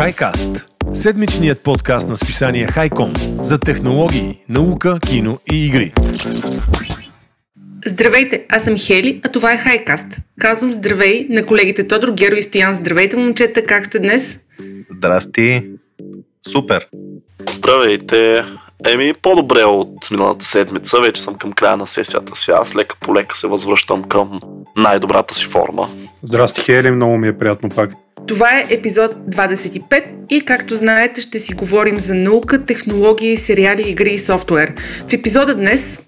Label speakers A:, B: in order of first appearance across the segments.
A: HiCast – седмичният подкаст на списание Хайком за технологии, наука, кино и игри.
B: Здравейте, аз съм Хели, а това е Хайкаст. Казвам здравей на колегите Тодор, Геро и Стоян. Здравейте, момчета, как сте днес?
C: Здрасти. Супер.
D: Здравейте. Еми, по-добре от миналата седмица. Вече съм към края на сесията си. Аз лека по лека се възвръщам към най-добрата си форма.
E: Здрасти, Хели. Много ми е приятно пак.
B: Това е епизод 25 и както знаете ще си говорим за наука, технологии, сериали, игри и софтуер. В епизода днес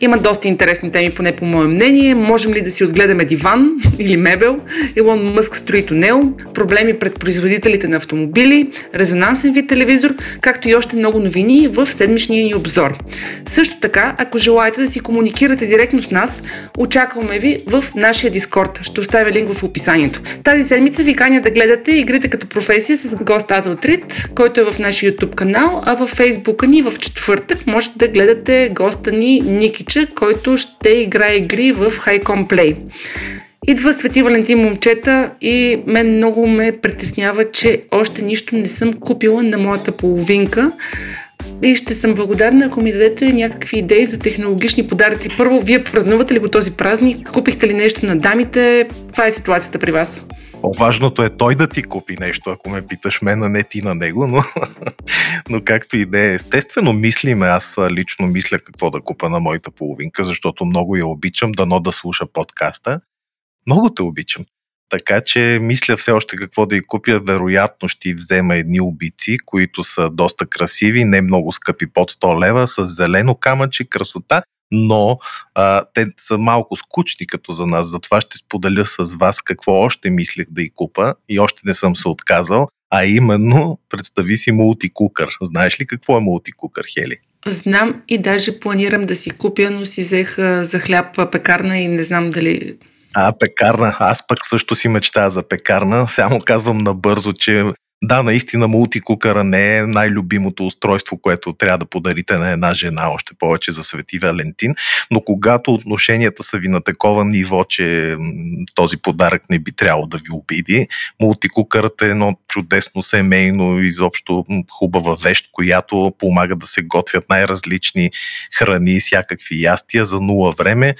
B: има доста интересни теми, поне по мое мнение. Можем ли да си отгледаме диван или мебел? Илон Мъск строи тунел, проблеми пред производителите на автомобили, резонансен вид телевизор, както и още много новини в седмичния ни обзор. Също така, ако желаете да си комуникирате директно с нас, очакваме ви в нашия Дискорд. Ще оставя линк в описанието. Тази седмица ви каня да гледате игрите като професия с гост Adult който е в нашия YouTube канал, а във Фейсбука ни в четвъртък можете да гледате госта ни Ники Митича, който ще играе игри в Highcom Play. Идва Свети Валентин момчета и мен много ме притеснява, че още нищо не съм купила на моята половинка. И ще съм благодарна, ако ми дадете някакви идеи за технологични подаръци. Първо, вие празнувате ли го този празник? Купихте ли нещо на дамите? Каква е ситуацията при вас?
C: По-важното е той да ти купи нещо, ако ме питаш мен, а не ти на него, но, но както и да е. Естествено, мислиме, аз лично мисля какво да купа на моята половинка, защото много я обичам, дано да слуша подкаста. Много те обичам. Така че мисля все още какво да й купя. Вероятно ще взема едни обици, които са доста красиви, не много скъпи, под 100 лева, с зелено камъче, красота но а, те са малко скучни като за нас. Затова ще споделя с вас какво още мислех да и купа и още не съм се отказал, а именно, представи си мултикукър. Знаеш ли какво е мултикукър, Хели?
B: Знам и даже планирам да си купя, но си взех за хляб пекарна и не знам дали
C: а, пекарна. Аз пък също си мечтая за пекарна. Само казвам набързо, че да, наистина мултикукъра не е най-любимото устройство, което трябва да подарите на една жена, още повече за Свети Валентин, но когато отношенията са ви на такова ниво, че този подарък не би трябвало да ви обиди, мултикукърът е едно чудесно семейно, изобщо хубава вещ, която помага да се готвят най-различни храни и всякакви ястия за нула време.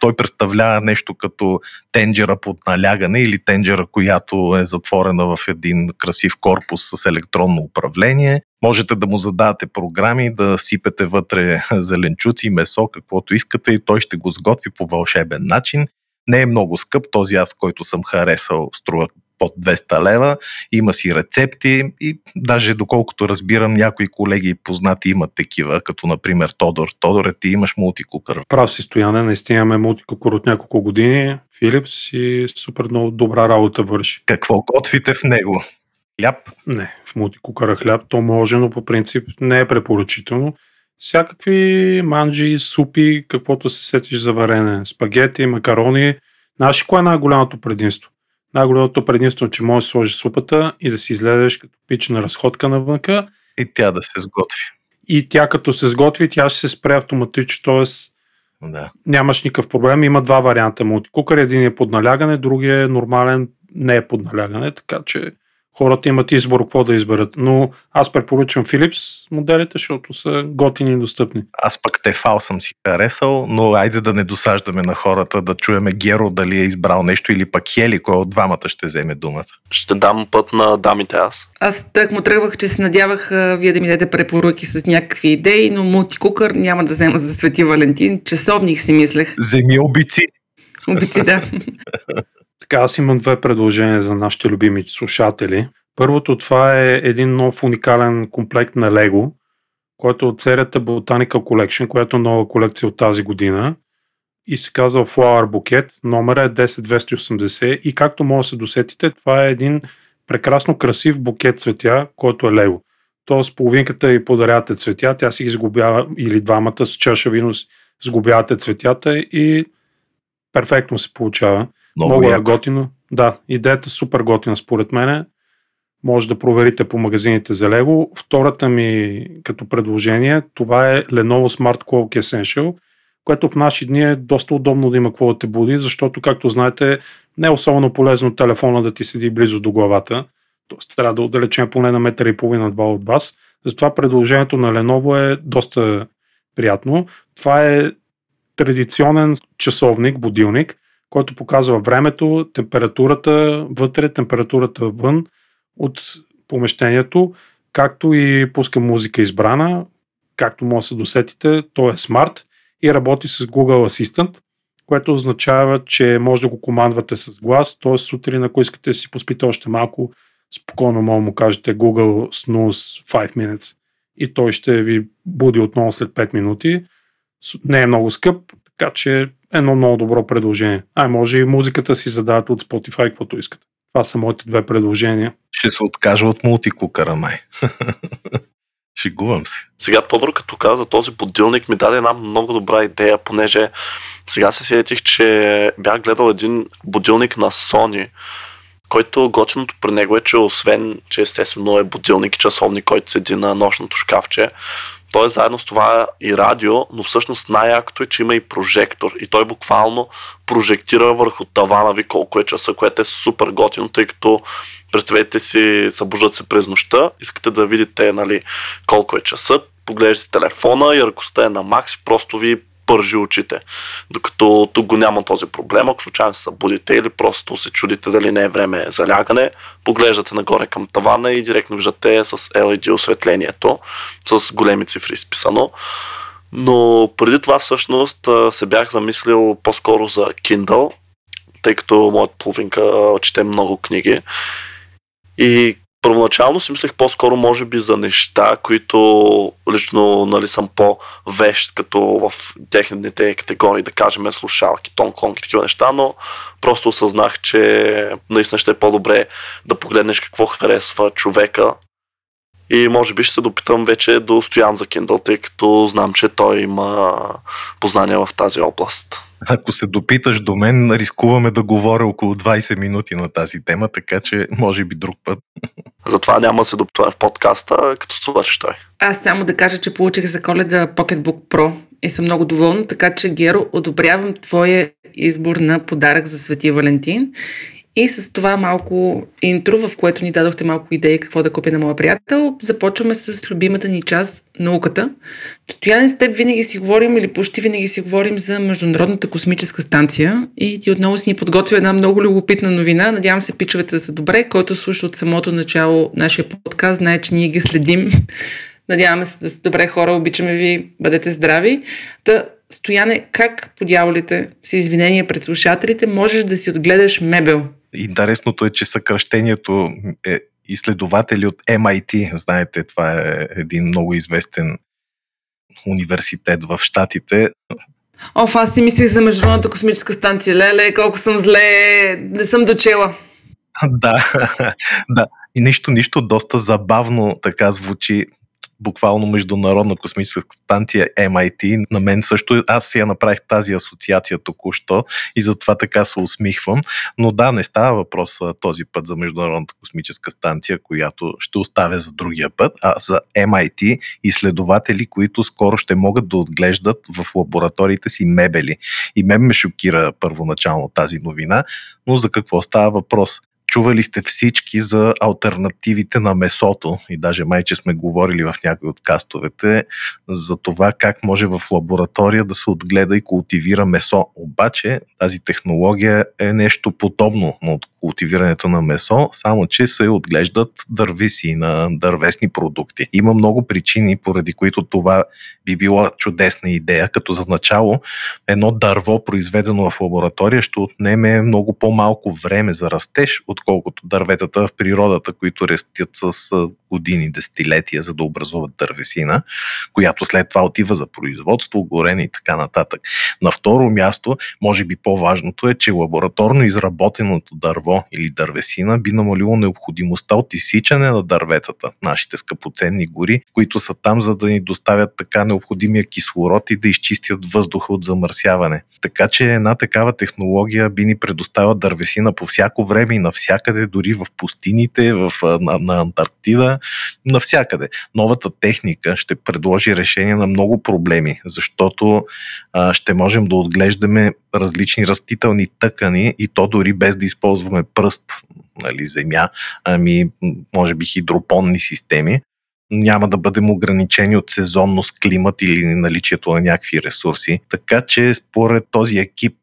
C: Той представлява нещо като тенджера под налягане или тенджера, която е затворена в един красив красив корпус с електронно управление. Можете да му задавате програми, да сипете вътре зеленчуци, месо, каквото искате и той ще го сготви по вълшебен начин. Не е много скъп, този аз, който съм харесал, струва под 200 лева, има си рецепти и даже доколкото разбирам, някои колеги и познати имат такива, като например Тодор. Тодор, ти имаш мултикукър.
E: Прав си стояне, наистина имаме мултикукър от няколко години, Филипс и супер много добра работа върши.
C: Какво готвите в него? Хляб?
E: Не, в мултикукъра хляб то може, но по принцип не е препоръчително. Всякакви манджи, супи, каквото се сетиш за варене, спагети, макарони. Знаеш кое е най-голямото предимство? Най-голямото предимство е, че можеш да сложиш супата и да си излезеш като пична разходка навънка.
C: И тя да се сготви.
E: И тя като се сготви, тя ще се спре автоматично, т.е. Да. нямаш никакъв проблем. Има два варианта мултикукър. Един е под налягане, другия е нормален, не е под налягане, така че хората имат избор какво да изберат. Но аз препоръчвам Philips моделите, защото са готини и достъпни.
C: Аз пък Тефал съм си харесал, но айде да не досаждаме на хората, да чуеме Геро дали е избрал нещо или пък Хели, кой от двамата ще вземе думата.
D: Ще дам път на дамите аз.
B: Аз так му тръгвах, че се надявах вие да ми дадете препоръки с някакви идеи, но мултикукър няма да взема за Свети Валентин. Часовник си мислех.
C: Земи обици.
B: Обици, да.
E: Така, аз имам две предложения за нашите любими слушатели. Първото това е един нов уникален комплект на Лего, който е от серията Botanical Collection, която е нова колекция от тази година и се казва Flower Bouquet. Номера е 10280 и както може да се досетите, това е един прекрасно красив букет цветя, който е Лего. Тоест половинката и подарявате цветя, тя си ги сгубява или двамата с чаша вино сгубявате цветята и перфектно се получава. Много, Много е готино. Да, идеята е супер готина според мен. Може да проверите по магазините за Лего. Втората ми като предложение, това е Lenovo Smart Clock Essential, което в наши дни е доста удобно да има какво да те буди, защото, както знаете, не е особено полезно телефона да ти седи близо до главата. Тоест, трябва да отдалечем поне на метър и половина-два от вас. Затова предложението на Lenovo е доста приятно. Това е традиционен часовник, будилник, който показва времето, температурата вътре, температурата вън от помещението, както и пуска музика избрана, както може да се досетите, той е смарт и работи с Google Assistant, което означава, че може да го командвате с глас, т.е. сутрин, ако искате да си поспите още малко, спокойно може му кажете Google Snooze 5 minutes и той ще ви буди отново след 5 минути. Не е много скъп, така че едно много добро предложение. Ай, може и музиката си задават от Spotify, каквото искате. Това са моите две предложения.
C: Ще се откажа от мултикукъра, май. Шегувам се.
D: Сега Тодор, като каза този будилник, ми даде една много добра идея, понеже сега се сетих, че бях гледал един будилник на Sony, който готиното при него е, че освен, че естествено е будилник и часовник, който седи на нощното шкафче, той е заедно с това и радио, но всъщност най-якото е, че има и прожектор. И той буквално прожектира върху тавана ви колко е часа, което е супер готино, тъй като представете си, събуждат се през нощта, искате да видите нали, колко е часът, поглеждате телефона, яркостта е на макс просто ви пържи очите. Докато тук го няма този проблем, ако случайно се събудите или просто се чудите дали не е време за лягане, поглеждате нагоре към тавана и директно виждате с LED осветлението, с големи цифри изписано. Но преди това всъщност се бях замислил по-скоро за Kindle, тъй като моят половинка чете много книги. И първоначално си мислех по-скоро може би за неща, които лично нали, съм по-вещ, като в техните категории, да кажем слушалки, тон, клонки, такива неща, но просто осъзнах, че наистина ще е по-добре да погледнеш какво харесва човека и може би ще се допитам вече до Стоян за Kindle, тъй като знам, че той има познания в тази област.
C: Ако се допиташ до мен, рискуваме да говоря около 20 минути на тази тема, така че може би друг път.
D: Затова няма да се допитваме в подкаста, като свършиш той.
B: Аз само да кажа, че получих за коледа Pocketbook Pro и съм много доволна, така че Геро, одобрявам твоя избор на подарък за Свети Валентин и с това малко интро, в което ни дадохте малко идеи какво да купя на моя приятел, започваме с любимата ни част науката. Стояне с теб винаги си говорим или почти винаги си говорим за Международната космическа станция и ти отново си ни подготвя една много любопитна новина. Надявам се пичовете да са добре. Който слуша от самото начало нашия подкаст, знае, че ние ги следим. Надяваме се да сте добре хора, обичаме ви, бъдете здрави. Та, Стояне, как по дяволите, с извинение пред слушателите, можеш да си отгледаш мебел
C: Интересното е, че съкръщението е изследователи от MIT. Знаете, това е един много известен университет в Штатите.
B: Оф, аз си мислих за Международната космическа станция. Леле, колко съм зле, не съм дочела.
C: Да, да. И нищо, нищо доста забавно така звучи буквално Международна космическа станция MIT. На мен също, аз си я направих тази асоциация току-що и затова така се усмихвам. Но да, не става въпрос този път за Международната космическа станция, която ще оставя за другия път, а за MIT изследователи, които скоро ще могат да отглеждат в лабораториите си мебели. И мен ме шокира първоначално тази новина, но за какво става въпрос? Чували сте всички за альтернативите на месото и даже майче сме говорили в някои от кастовете за това как може в лаборатория да се отгледа и култивира месо. Обаче тази технология е нещо подобно на култивирането на месо, само че се отглеждат дървеси на дървесни продукти. Има много причини, поради които това би била чудесна идея, като за начало едно дърво, произведено в лаборатория, ще отнеме много по-малко време за растеж, отколкото дърветата в природата, които растят с години, десетилетия, за да образуват дървесина, която след това отива за производство, горене и така нататък. На второ място, може би по-важното е, че лабораторно изработеното дърво или дървесина би намалило необходимостта от изсичане на дърветата, нашите скъпоценни гори, които са там, за да ни доставят така необходимия кислород и да изчистят въздуха от замърсяване. Така че една такава технология би ни предоставила дървесина по всяко време и на всяко навсякъде, дори в пустините, в, на, на Антарктида, навсякъде. Новата техника ще предложи решение на много проблеми, защото а, ще можем да отглеждаме различни растителни тъкани и то дори без да използваме пръст, нали, земя, ами може би хидропонни системи няма да бъдем ограничени от сезонност, климат или наличието на някакви ресурси. Така че според този екип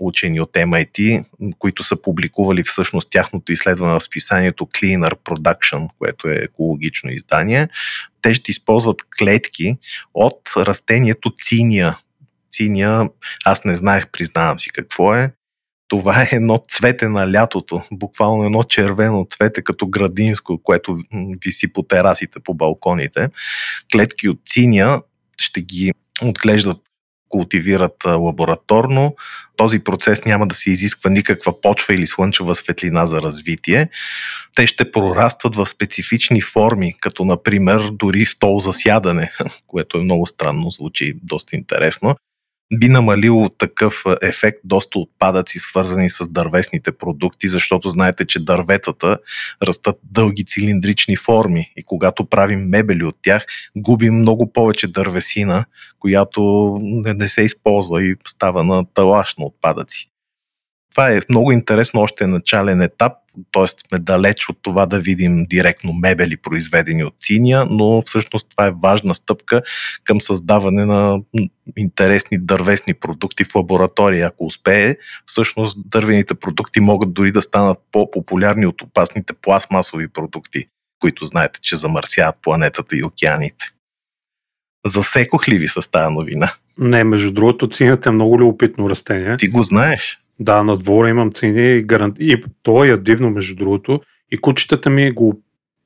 C: учени от MIT, които са публикували всъщност тяхното изследване в списанието Cleaner Production, което е екологично издание, те ще използват клетки от растението циния. Циния, аз не знаех, признавам си какво е. Това е едно цвете на лятото, буквално едно червено цвете като градинско, което виси по терасите, по балконите. Клетки от циния ще ги отглеждат култивират лабораторно. Този процес няма да се изисква никаква почва или слънчева светлина за развитие. Те ще прорастват в специфични форми, като например дори стол за сядане, което е много странно, звучи доста интересно би намалило такъв ефект доста отпадъци, свързани с дървесните продукти, защото знаете, че дърветата растат дълги цилиндрични форми и когато правим мебели от тях, губим много повече дървесина, която не, се използва и става на талаш на отпадъци. Това е много интересно, още начален етап, т.е. сме далеч от това да видим директно мебели, произведени от циния, но всъщност това е важна стъпка към създаване на интересни дървесни продукти в лаборатория. Ако успее, всъщност дървените продукти могат дори да станат по-популярни от опасните пластмасови продукти, които знаете, че замърсяват планетата и океаните. Засекох ли ви с тази новина?
E: Не, между другото, цинята е много любопитно растение.
C: Ти го знаеш?
E: Да, на двора имам цени и, гарант... и то е дивно, между другото. И кучетата ми го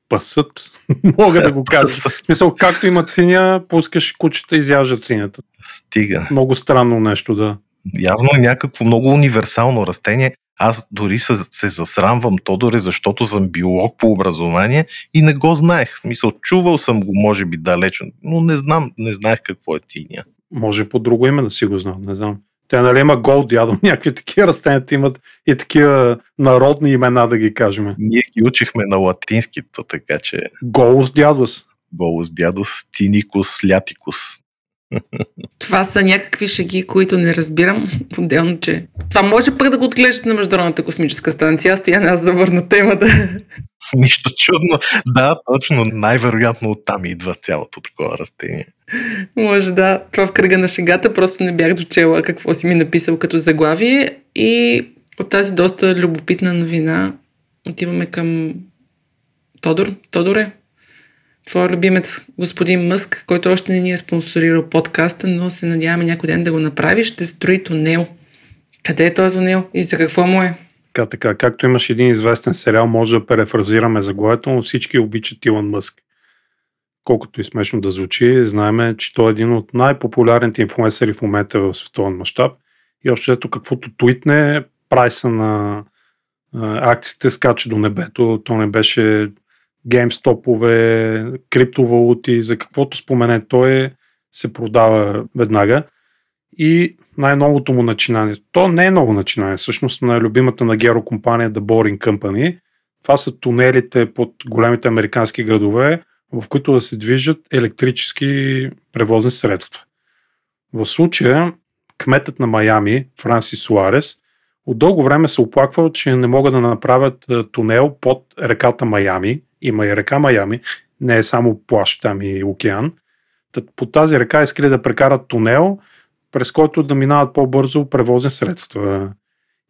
E: пасат, мога да го кажа. Смисъл, както има циня, пускаш кучета и изяжда цинята.
C: Стига.
E: Много странно нещо, да.
C: Явно е някакво много универсално растение. Аз дори се, се засрамвам Тодоре, защото съм биолог по образование и не го знаех. Мисъл, чувал съм го, може би, далечно, но не знам, не знаех какво е циня.
E: Може по друго име да си го знам, не знам. Тя нали има гол дядо, някакви такива растения имат и такива народни имена, да ги кажем.
C: Ние ги учихме на латинскито, така че...
E: Голос дядос.
C: Голос дядос, циникус, лятикус.
B: Това са някакви шеги, които не разбирам. Отделно, че това може пък да го отглеждат на Международната космическа станция. Аз стоя аз да върна темата.
C: Нищо чудно. Да, точно. Най-вероятно оттам идва цялото такова растение.
B: Може да. Това в кръга на шегата. Просто не бях дочела какво си ми написал като заглавие. И от тази доста любопитна новина отиваме към Тодор. Тодоре, твой любимец господин Мъск, който още не ни е спонсорирал подкаста, но се надяваме някой ден да го направи, ще строи тунел. Къде е този тунел и за какво му е?
E: Така, така. Както имаш един известен сериал, може да перефразираме заглавието, но всички обичат Илон Мъск. Колкото и смешно да звучи, знаеме, че той е един от най-популярните инфлуенсъри в момента в световен мащаб. И още ето каквото твитне, прайса на акциите скача до небето. То не беше геймстопове, криптовалути, за каквото спомене той се продава веднага. И най-новото му начинание, то не е ново начинание, всъщност на любимата на Геро компания The Boring Company. Това са тунелите под големите американски градове, в които да се движат електрически превозни средства. В случая кметът на Майами, Франсис Суарес, от дълго време се оплаквал, че не могат да направят тунел под реката Майами, има и река Майами, не е само плащ там и океан. По тази река искали да прекарат тунел, през който да минават по-бързо превозни средства.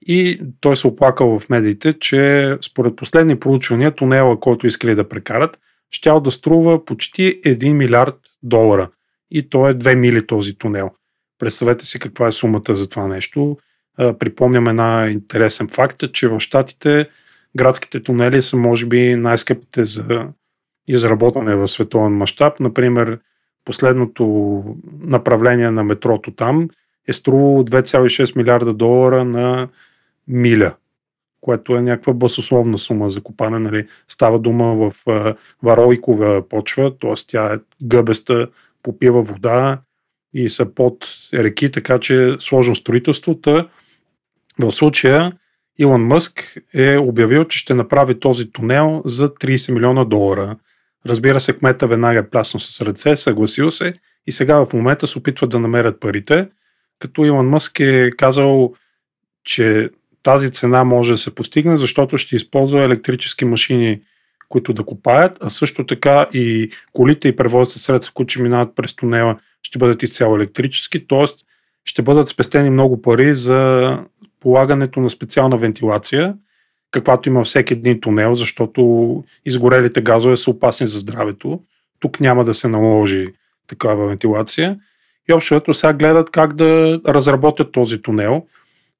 E: И той се оплакал в медиите, че според последни проучвания тунела, който искали да прекарат, щял да струва почти 1 милиард долара. И то е 2 мили този тунел. Представете си каква е сумата за това нещо. Припомням една интересен факт, че в Штатите градските тунели са може би най-скъпите за изработване в световен мащаб. Например, последното направление на метрото там е струвало 2,6 милиарда долара на миля, което е някаква басословна сума за купане. Нали. Става дума в варойкова почва, т.е. тя е гъбеста, попива вода и са под реки, така че сложно строителството. В случая Илон Мъск е обявил, че ще направи този тунел за 30 милиона долара. Разбира се, кмета веднага е плясно с ръце, съгласил се и сега в момента се опитват да намерят парите, като Илон Мъск е казал, че тази цена може да се постигне, защото ще използва електрически машини, които да копаят, а също така и колите и превозните средства, които ще минават през тунела, ще бъдат изцяло електрически, т.е. ще бъдат спестени много пари за полагането на специална вентилация, каквато има всеки един тунел, защото изгорелите газове са опасни за здравето. Тук няма да се наложи такава вентилация. И общо сега гледат как да разработят този тунел.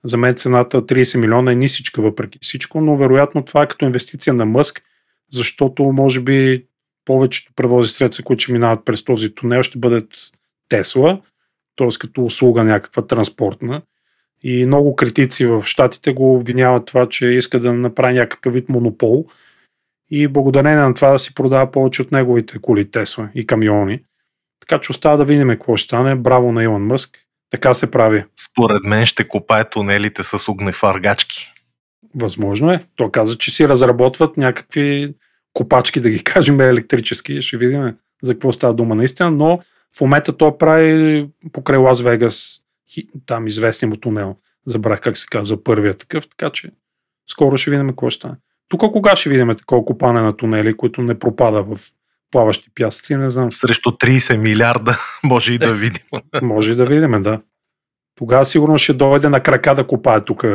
E: За мен цената 30 милиона е нисичка въпреки всичко, но вероятно това е като инвестиция на Мъск, защото може би повечето превози средства, които ще минават през този тунел, ще бъдат Тесла, т.е. като услуга някаква транспортна. И много критици в Штатите го обвиняват това, че иска да направи някакъв вид монопол и благодарение на това да си продава повече от неговите коли Тесла и камиони. Така че остава да видим какво ще стане. Браво на Илон Мъск. Така се прави.
C: Според мен ще копае тунелите с огнефаргачки.
E: Възможно е. Той каза, че си разработват някакви копачки, да ги кажем електрически. Ще видим за какво става дума наистина, но в момента той прави покрай Лас Вегас там известния му тунел. Забрах как се казва първият такъв, така че скоро ще видим какво ще стане. Тук кога ще видим такова копане на тунели, които не пропада в плаващи пясъци, не знам.
C: Срещу 30 милиарда може и да видим.
E: може и да видим, да. Тогава сигурно ще дойде на крака да копае тук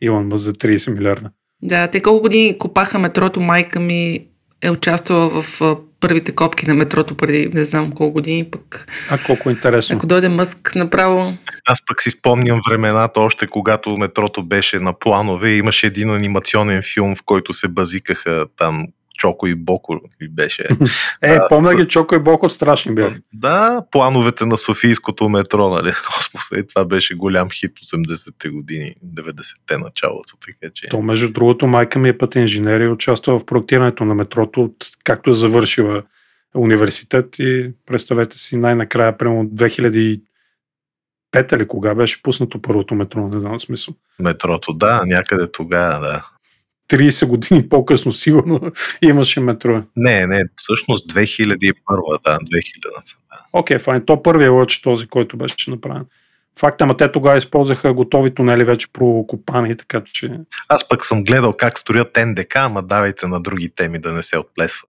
E: Илон Мъс за 30 милиарда.
B: Да, те колко години копаха метрото, майка ми е участвала в първите копки на метрото преди не знам колко години пък.
E: А колко интересно.
B: Ако дойде Мъск направо...
C: Аз пък си спомням времената, още когато метрото беше на планове, имаше един анимационен филм, в който се базикаха там Чоко и Боко беше.
E: Е, помня ги, Чоко и Боко страшни бяха.
C: Да, плановете на Софийското метро, нали? Космоса и това беше голям хит 80-те години, 90-те началото, така че.
E: То, между другото, майка ми е път инженер и участва в проектирането на метрото, от, както е завършила университет и представете си най-накрая, прямо 2005 или кога беше пуснато първото метро, не знам смисъл.
C: Метрото, да, някъде тогава, да.
E: 30 години по-късно сигурно имаше метро.
C: Не, не, всъщност 2001, да, 2000. Да.
E: Окей, okay, файн. То първият лъч този, който беше направен. Факт ама те тогава използваха готови тунели вече прокопани, така че...
C: Аз пък съм гледал как строят НДК, ама давайте на други теми да не се отплесва.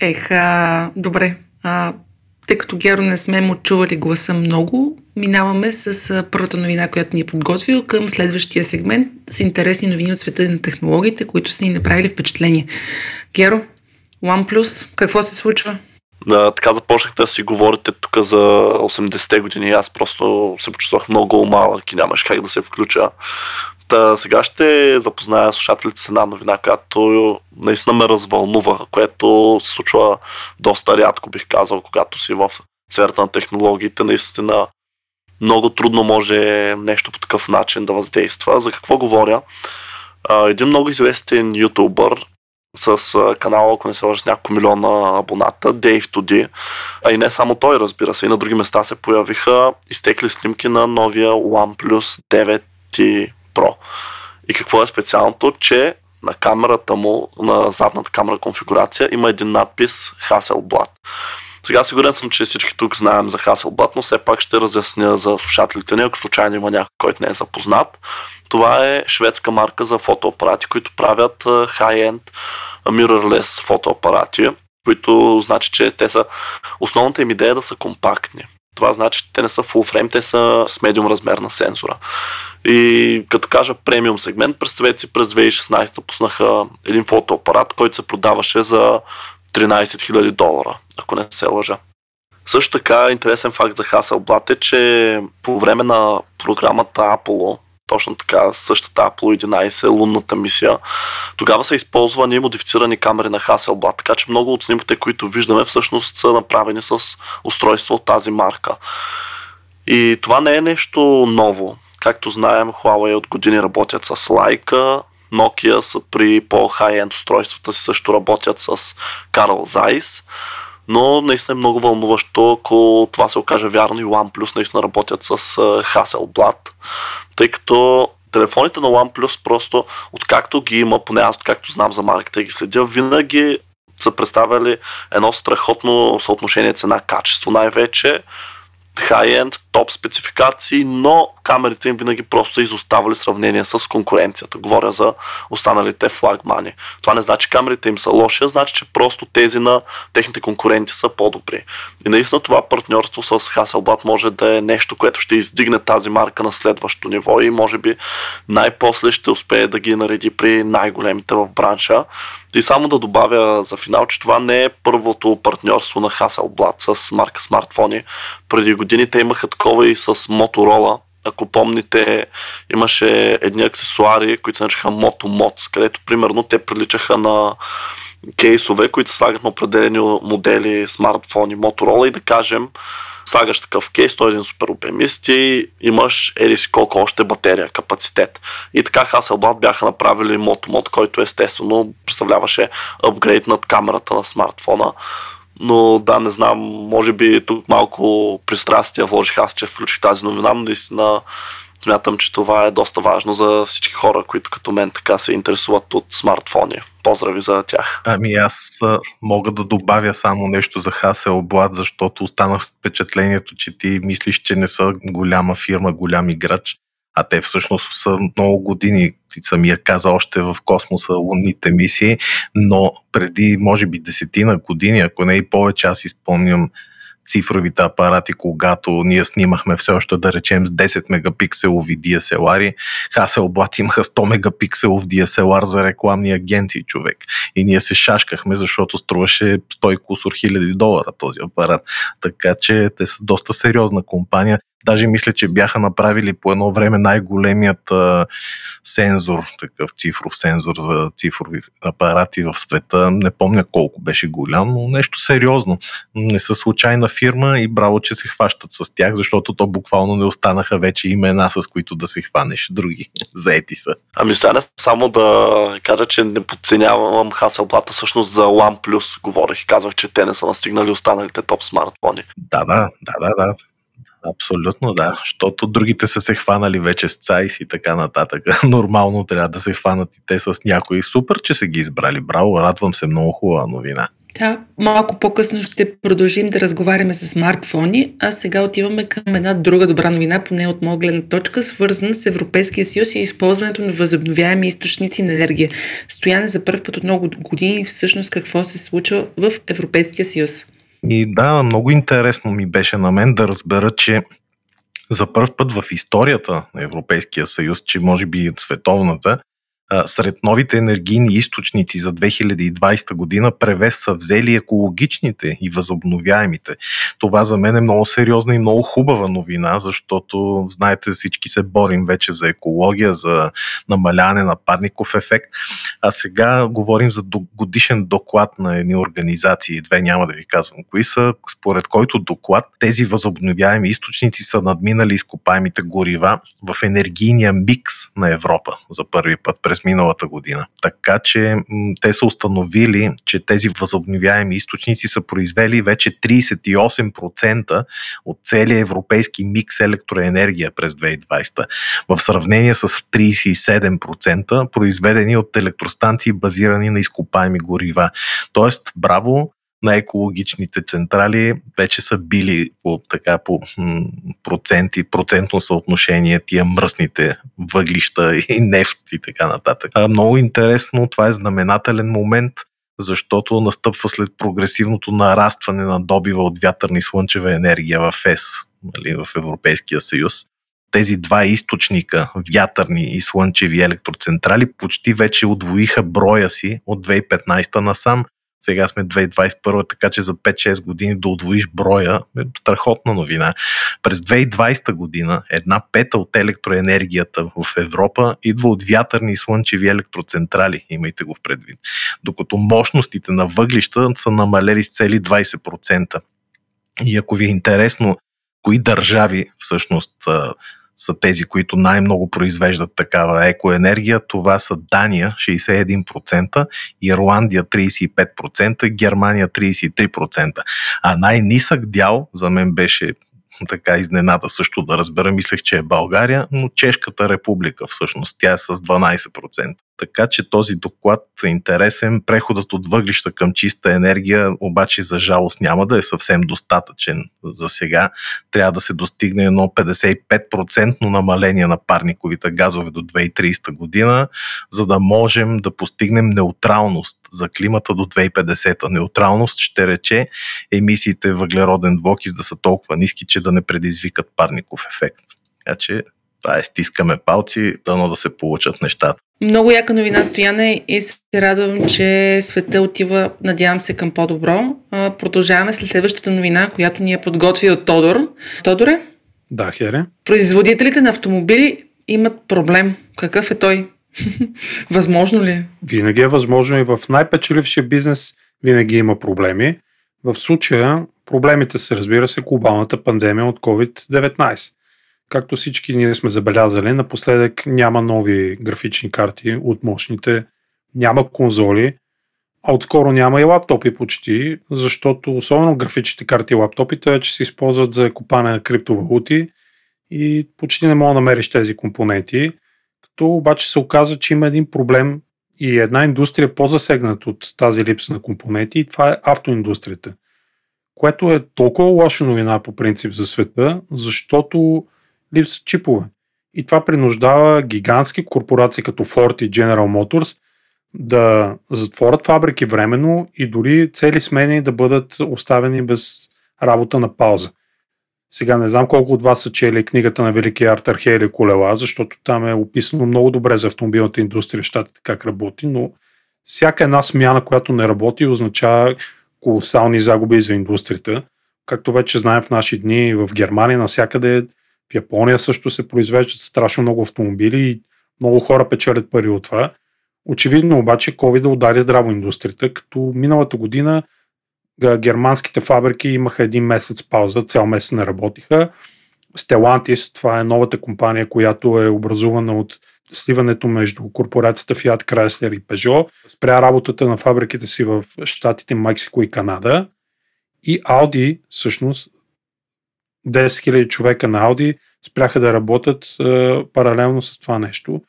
B: Ех, а, добре. А, тъй като Геро не сме му чували гласа много, минаваме с първата новина, която ни е подготвил към следващия сегмент с интересни новини от света на технологиите, които са ни направили впечатление. Геро, OnePlus, какво се случва?
D: Да, така започнахте да си говорите тук за 80-те години. Аз просто се почувствах много малък и нямаш как да се включа. Та, сега ще запозная слушателите с една новина, която наистина ме развълнува, което се случва доста рядко, бих казал, когато си в сферата на технологиите. Наистина много трудно може нещо по такъв начин да въздейства. За какво говоря? Един много известен ютубър с канала, ако не се лъжа, с няколко милиона абоната, Dave 2D. А и не само той, разбира се, и на други места се появиха изтекли снимки на новия OnePlus 9T Pro. И какво е специалното? Че на камерата му, на задната камера конфигурация, има един надпис Hasselblad. Сега сигурен съм, че всички тук знаем за Hasselblad, но все пак ще разясня за слушателите ни, ако случайно има някой, който не е запознат. Това е шведска марка за фотоапарати, които правят high-end mirrorless фотоапарати, които значи, че те са... Основната им идея е да са компактни. Това значи, че те не са full frame, те са с медиум размер на сензора. И като кажа премиум сегмент, представете си през 2016 пуснаха един фотоапарат, който се продаваше за 13 000 долара, ако не се лъжа. Също така интересен факт за Hasselblad е, че по време на програмата Apollo, точно така същата Apollo 11, лунната мисия, тогава са използвани модифицирани камери на Hasselblad, така че много от снимките, които виждаме, всъщност са направени с устройство от тази марка. И това не е нещо ново. Както знаем, Huawei от години работят с Leica, Nokia са при по-хай-енд устройствата си също работят с Carl Zeiss, но наистина е много вълнуващо, ако това се окаже вярно и OnePlus наистина работят с Hasselblad, тъй като телефоните на OnePlus просто, откакто ги има, поне аз откакто знам за марката и ги следя, винаги са представили едно страхотно съотношение цена-качество. Най-вече хай-енд, топ спецификации, но камерите им винаги просто са изоставали сравнение с конкуренцията. Говоря за останалите флагмани. Това не значи камерите им са лоши, а значи, че просто тези на техните конкуренти са по-добри. И наистина това партньорство с Hasselblad може да е нещо, което ще издигне тази марка на следващото ниво и може би най-после ще успее да ги нареди при най-големите в бранша. И само да добавя за финал, че това не е първото партньорство на Hasselblad с марка смартфони. Преди години те имаха такова и с Motorola. Ако помните, имаше едни аксесуари, които се наричаха Moto Mods, където примерно те приличаха на кейсове, които слагат на определени модели смартфони Motorola и да кажем, слагаш такъв кейс, той е един супер обемист и имаш ели си колко още батерия, капацитет. И така Hasselblad бяха направили Motomod, който естествено представляваше апгрейд над камерата на смартфона. Но да, не знам, може би тук малко пристрастия вложих аз, че включих тази новина, но наистина смятам, че това е доста важно за всички хора, които като мен така се интересуват от смартфони. Поздрави за тях.
C: Ами аз мога да добавя само нещо за Hasselblad, защото останах с впечатлението, че ти мислиш, че не са голяма фирма, голям играч, а те всъщност са много години, ти самия каза още в космоса, лунните мисии, но преди може би десетина години, ако не и повече, аз изпомням цифровите апарати, когато ние снимахме все още да речем с 10 мегапикселови DSLR, Hasselblad имаха 100 мегапикселов DSLR за рекламни агенции човек. И ние се шашкахме, защото струваше 100 кусор хиляди долара този апарат. Така че те са доста сериозна компания. Даже мисля, че бяха направили по едно време най-големият а, сензор, такъв цифров сензор за цифрови апарати в света. Не помня колко беше голям, но нещо сериозно. Не са случайна фирма и браво, че се хващат с тях, защото то буквално не останаха вече имена, с които да се хванеш. Други заети са.
D: Ами стане само да кажа, че не подценявам Hasselblad, всъщност за OnePlus говорих. Казах, че те не са настигнали останалите топ смартфони.
C: Да, да, да, да, да. Абсолютно да, защото другите са се хванали вече с цайс и така нататък. Нормално трябва да се хванат и те с някои. Супер, че са ги избрали. Браво, радвам се, много хубава новина.
B: Да, малко по-късно ще продължим да разговаряме за смартфони, а сега отиваме към една друга добра новина, поне от моя гледна точка, свързана с Европейския съюз и използването на възобновяеми източници на енергия. Стояне за първ път от много години всъщност какво се случва в Европейския съюз.
C: И да, много интересно ми беше на мен да разбера, че за първ път в историята на Европейския съюз, че може би и световната, сред новите енергийни източници за 2020 година превес са взели екологичните и възобновяемите. Това за мен е много сериозна и много хубава новина, защото, знаете, всички се борим вече за екология, за намаляване на парников ефект. А сега говорим за годишен доклад на едни организации, две няма да ви казвам кои са, според който доклад тези възобновяеми източници са надминали изкопаемите горива в енергийния микс на Европа за първи път през през миналата година. Така че м- те са установили, че тези възобновяеми източници са произвели вече 38% от целия европейски микс електроенергия през 2020, в сравнение с 37% произведени от електростанции базирани на изкопаеми горива. Тоест, браво на екологичните централи вече са били по, така, по проценти, процентно съотношение тия мръсните въглища и нефт и така нататък. А, много интересно, това е знаменателен момент, защото настъпва след прогресивното нарастване на добива от вятърни слънчева енергия в ЕС, нали, в Европейския съюз тези два източника, вятърни и слънчеви електроцентрали, почти вече удвоиха броя си от 2015 насам сега сме 2021, така че за 5-6 години да удвоиш броя е страхотна новина. През 2020 година една пета от електроенергията в Европа идва от вятърни и слънчеви електроцентрали, имайте го в предвид. Докато мощностите на въглища са намалели с цели 20%. И ако ви е интересно кои държави всъщност са тези, които най-много произвеждат такава екоенергия. Това са Дания 61%, Ирландия 35%, Германия 33%. А най-нисък дял за мен беше така изненада също да разбера. Мислех, че е България, но Чешката република всъщност. Тя е с 12%. Така че този доклад е интересен. Преходът от въглища към чиста енергия обаче за жалост няма да е съвсем достатъчен за сега. Трябва да се достигне едно 55% намаление на парниковите газове до 2030 година, за да можем да постигнем неутралност за климата до 2050. Неутралност ще рече емисиите въглероден двокис да са толкова ниски, че да не предизвикат парников ефект. Така че е, стискаме палци, дано да се получат нещата.
B: Много яка новина, Стояне, и се радвам, че света отива, надявам се, към по-добро. Продължаваме след следващата новина, която ни е подготвил Тодор. Тодоре?
E: Да, Хере.
B: Производителите на автомобили имат проблем. Какъв е той? възможно ли е?
E: Винаги е възможно и в най-печелившия бизнес винаги има проблеми. В случая проблемите се разбира се глобалната пандемия от COVID-19. Както всички ние сме забелязали, напоследък няма нови графични карти от мощните, няма конзоли, а отскоро няма и лаптопи почти, защото особено графичните карти и лаптопите вече се използват за купане на криптовалути и почти не мога да намериш тези компоненти. Като обаче се оказа, че има един проблем и една индустрия по-засегнат от тази липса на компоненти и това е автоиндустрията. Което е толкова лоша новина по принцип за света, защото липсват чипове. И това принуждава гигантски корпорации като Ford и General Motors да затворят фабрики временно и дори цели смени да бъдат оставени без работа на пауза. Сега не знам колко от вас са чели книгата на великия Артър Хейли Колела, защото там е описано много добре за автомобилната индустрия, щатите как работи, но всяка една смяна, която не работи, означава колосални загуби за индустрията. Както вече знаем в наши дни в Германия, навсякъде в Япония също се произвеждат страшно много автомобили и много хора печелят пари от това. Очевидно обаче COVID да удари здраво индустрията, като миналата година германските фабрики имаха един месец пауза, цял месец не работиха. Stellantis, това е новата компания, която е образувана от сливането между корпорацията Fiat Chrysler и Peugeot. Спря работата на фабриките си в щатите Мексико и Канада. И Audi, всъщност, 10 000 човека на Audi спряха да работят а, паралелно с това нещо.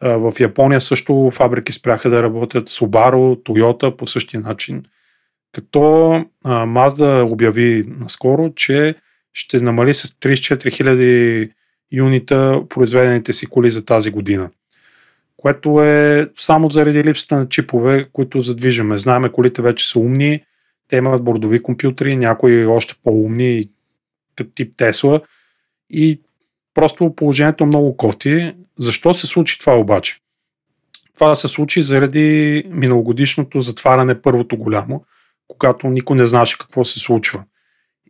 E: В Япония също фабрики спряха да работят Subaru, Toyota по същия начин. Като а, Mazda обяви наскоро, че ще намали с 34 000 юнита произведените си коли за тази година. Което е само заради липсата на чипове, които задвижаме. Знаеме, колите вече са умни, те имат бордови компютри, някои още по-умни, тип Тесла. И просто положението е много кофти. Защо се случи това обаче? Това се случи заради миналогодишното затваряне първото голямо, когато никой не знаеше какво се случва.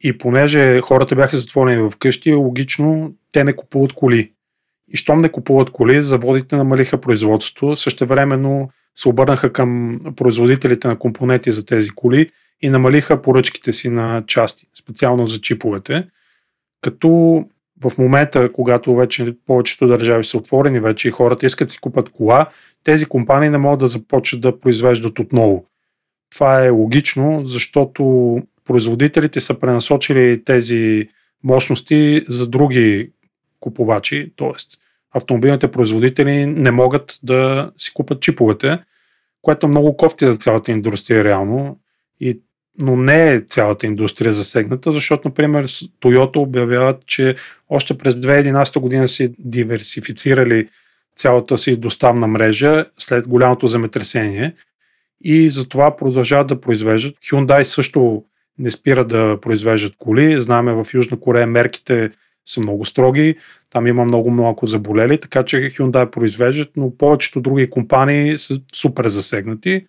E: И понеже хората бяха затворени в къщи, логично те не купуват коли. И щом не купуват коли, заводите намалиха производството, същевременно се обърнаха към производителите на компоненти за тези коли и намалиха поръчките си на части, специално за чиповете. Като в момента, когато вече повечето държави са отворени вече и хората искат си купат кола, тези компании не могат да започнат да произвеждат отново. Това е логично, защото производителите са пренасочили тези мощности за други купувачи, т.е. автомобилните производители не могат да си купат чиповете, което много кофти за цялата индустрия реално и но не е цялата индустрия засегната, защото, например, Toyota обявяват, че още през 2011 година си диверсифицирали цялата си доставна мрежа след голямото земетресение и затова продължават да произвеждат. Hyundai също не спира да произвеждат коли. Знаеме в Южна Корея мерките са много строги, там има много малко заболели, така че Hyundai произвеждат, но повечето други компании са супер засегнати,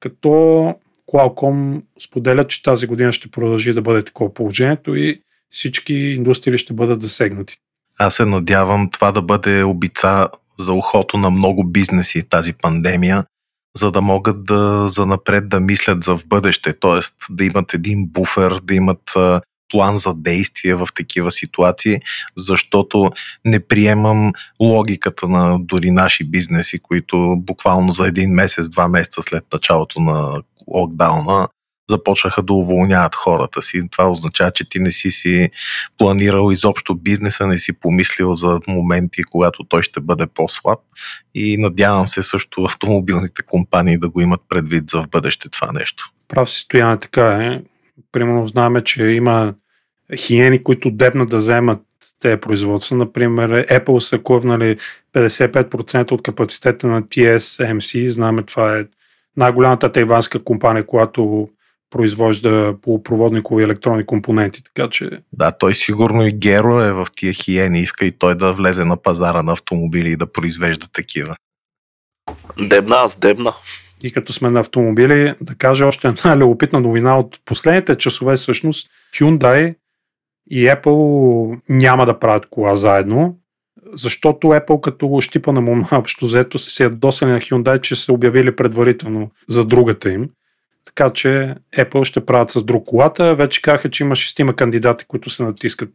E: като Qualcomm споделят, че тази година ще продължи да бъде такова положението и всички индустрии ще бъдат засегнати.
C: Аз се надявам това да бъде обица за ухото на много бизнеси тази пандемия, за да могат да занапред да мислят за в бъдеще, т.е. да имат един буфер, да имат план за действие в такива ситуации, защото не приемам логиката на дори наши бизнеси, които буквално за един месец, два месеца след началото на локдауна започнаха да уволняват хората си. Това означава, че ти не си си планирал изобщо бизнеса, не си помислил за моменти, когато той ще бъде по-слаб. И надявам се също автомобилните компании да го имат предвид за в бъдеще това нещо.
E: Прав си стояне така е. Примерно знаем, че има хиени, които дебнат да вземат тези производства. Например, Apple са клъвнали 55% от капацитета на TSMC. Знаем, това е най-голямата тайванска компания, която произвожда полупроводникови електронни компоненти, така че...
C: Да, той сигурно и Геро е в тия хиени, иска и той да влезе на пазара на автомобили и да произвежда такива.
D: Дебна, аз дебна.
E: И като сме на автомобили, да кажа още една любопитна новина от последните часове, всъщност Hyundai и Apple няма да правят кола заедно, защото Apple като щипа на му общо взето се ядосали на Hyundai, че са обявили предварително за другата им. Така че Apple ще правят с друг колата. Вече казаха, че има шестима кандидати, които се натискат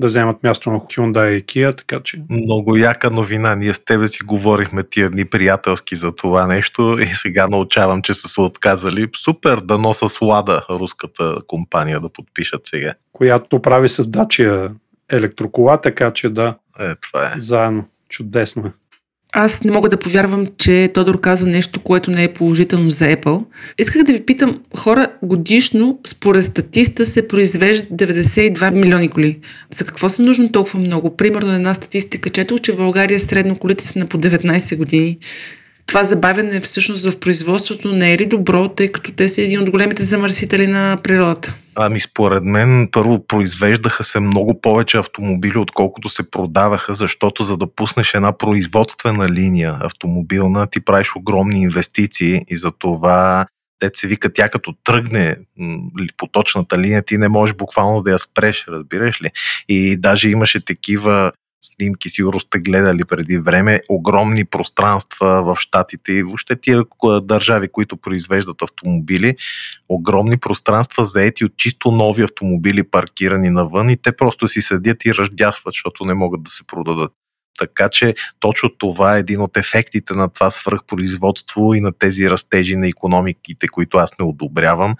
E: да вземат място на Hyundai и Kia, така че...
C: Много яка новина. Ние с тебе си говорихме тия дни приятелски за това нещо и сега научавам, че са се отказали. Супер да носа Слада, руската компания, да подпишат сега.
E: Която прави с Dacia електрокола, така че да.
C: Е, това е.
E: Заедно. Чудесно е.
B: Аз не мога да повярвам, че Тодор каза нещо, което не е положително за Apple. Исках да ви питам, хора, годишно, според статиста, се произвеждат 92 милиони коли. За какво са нужно толкова много? Примерно една статистика, чето, че в България средно колите са на по 19 години. Това забавяне всъщност в производството не е ли добро, тъй като те са един от големите замърсители на природата?
C: Ами според мен първо произвеждаха се много повече автомобили, отколкото се продаваха, защото за да пуснеш една производствена линия автомобилна, ти правиш огромни инвестиции и за това те се вика, тя като тръгне по точната линия, ти не можеш буквално да я спреш, разбираш ли? И даже имаше такива снимки, сигурно сте гледали преди време, огромни пространства в Штатите и въобще тия държави, които произвеждат автомобили, огромни пространства заети от чисто нови автомобили, паркирани навън и те просто си седят и ръждясват, защото не могат да се продадат. Така че точно това е един от ефектите на това свръхпроизводство и на тези растежи на економиките, които аз не одобрявам.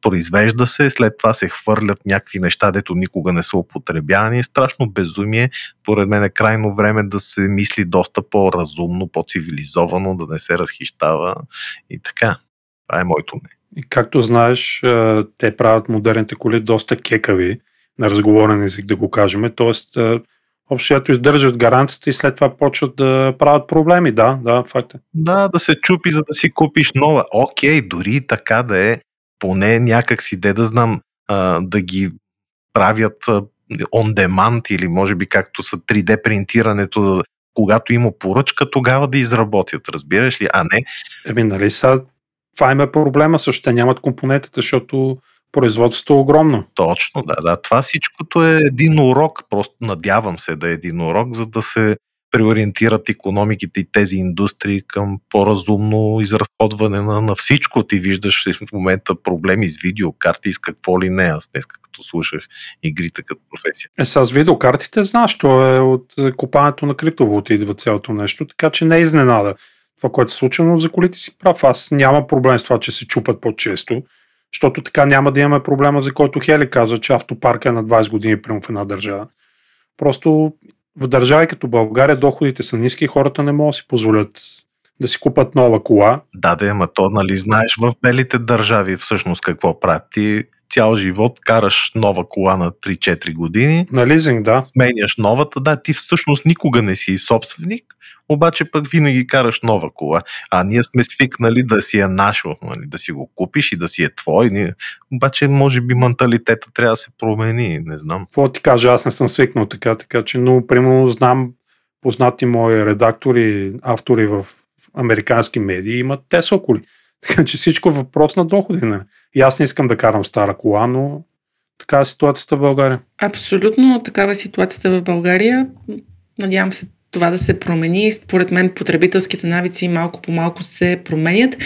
C: Произвежда се, след това се хвърлят някакви неща, дето никога не са употребявани. Е страшно безумие. Поред мен е крайно време да се мисли доста по-разумно, по-цивилизовано, да не се разхищава и така. Това е моето не.
E: И както знаеш, те правят модерните коли доста кекави, на разговорен език да го кажем. Тоест, общото издържат гаранцията и след това почват да правят проблеми. Да, да, факт е.
C: Да, да се чупи, за да си купиш нова. Окей, дори така да е, поне някак си, де да знам, а, да ги правят on demand или може би както са 3D принтирането, когато има поръчка, тогава да изработят, разбираш ли, а не.
E: Еми, нали са, това им е проблема, също те нямат компонентите, защото производството е огромно.
C: Точно, да, да. Това всичкото е един урок, просто надявам се да е един урок, за да се преориентират економиките и тези индустрии към по-разумно изразходване на, на всичко. Ти виждаш в момента проблеми с видеокарти с какво ли не. Аз днес като слушах игрите като професия.
E: Е, с видеокартите знаеш, то е от купането на криптовалути идва цялото нещо, така че не е изненада това, което се случва, но за колите си прав. Аз няма проблем с това, че се чупат по-често защото така няма да имаме проблема, за който Хели казва, че автопарк е на 20 години прямо в една държава. Просто в държави като България доходите са ниски хората не могат да си позволят да си купат нова кола.
C: Да, да, ама то, нали, знаеш в белите държави всъщност какво правят. Ти цял живот караш нова кола на 3-4 години.
E: На лизинг, да.
C: Сменяш новата, да, ти всъщност никога не си собственик, обаче пък винаги караш нова кола. А ние сме свикнали да си е нашо, нали, да си го купиш и да си е твой. Ние... Обаче, може би, менталитета трябва да се промени, не знам.
E: Какво ти кажа, аз не съм свикнал така, така че, но, примерно, знам познати мои редактори, автори в американски медии имат Тесла коли. Така че всичко е въпрос на доходи. Не? И аз не искам да карам стара кола, но така е ситуацията в България.
B: Абсолютно такава е ситуацията в България. Надявам се това да се промени. Според мен потребителските навици малко по малко се променят.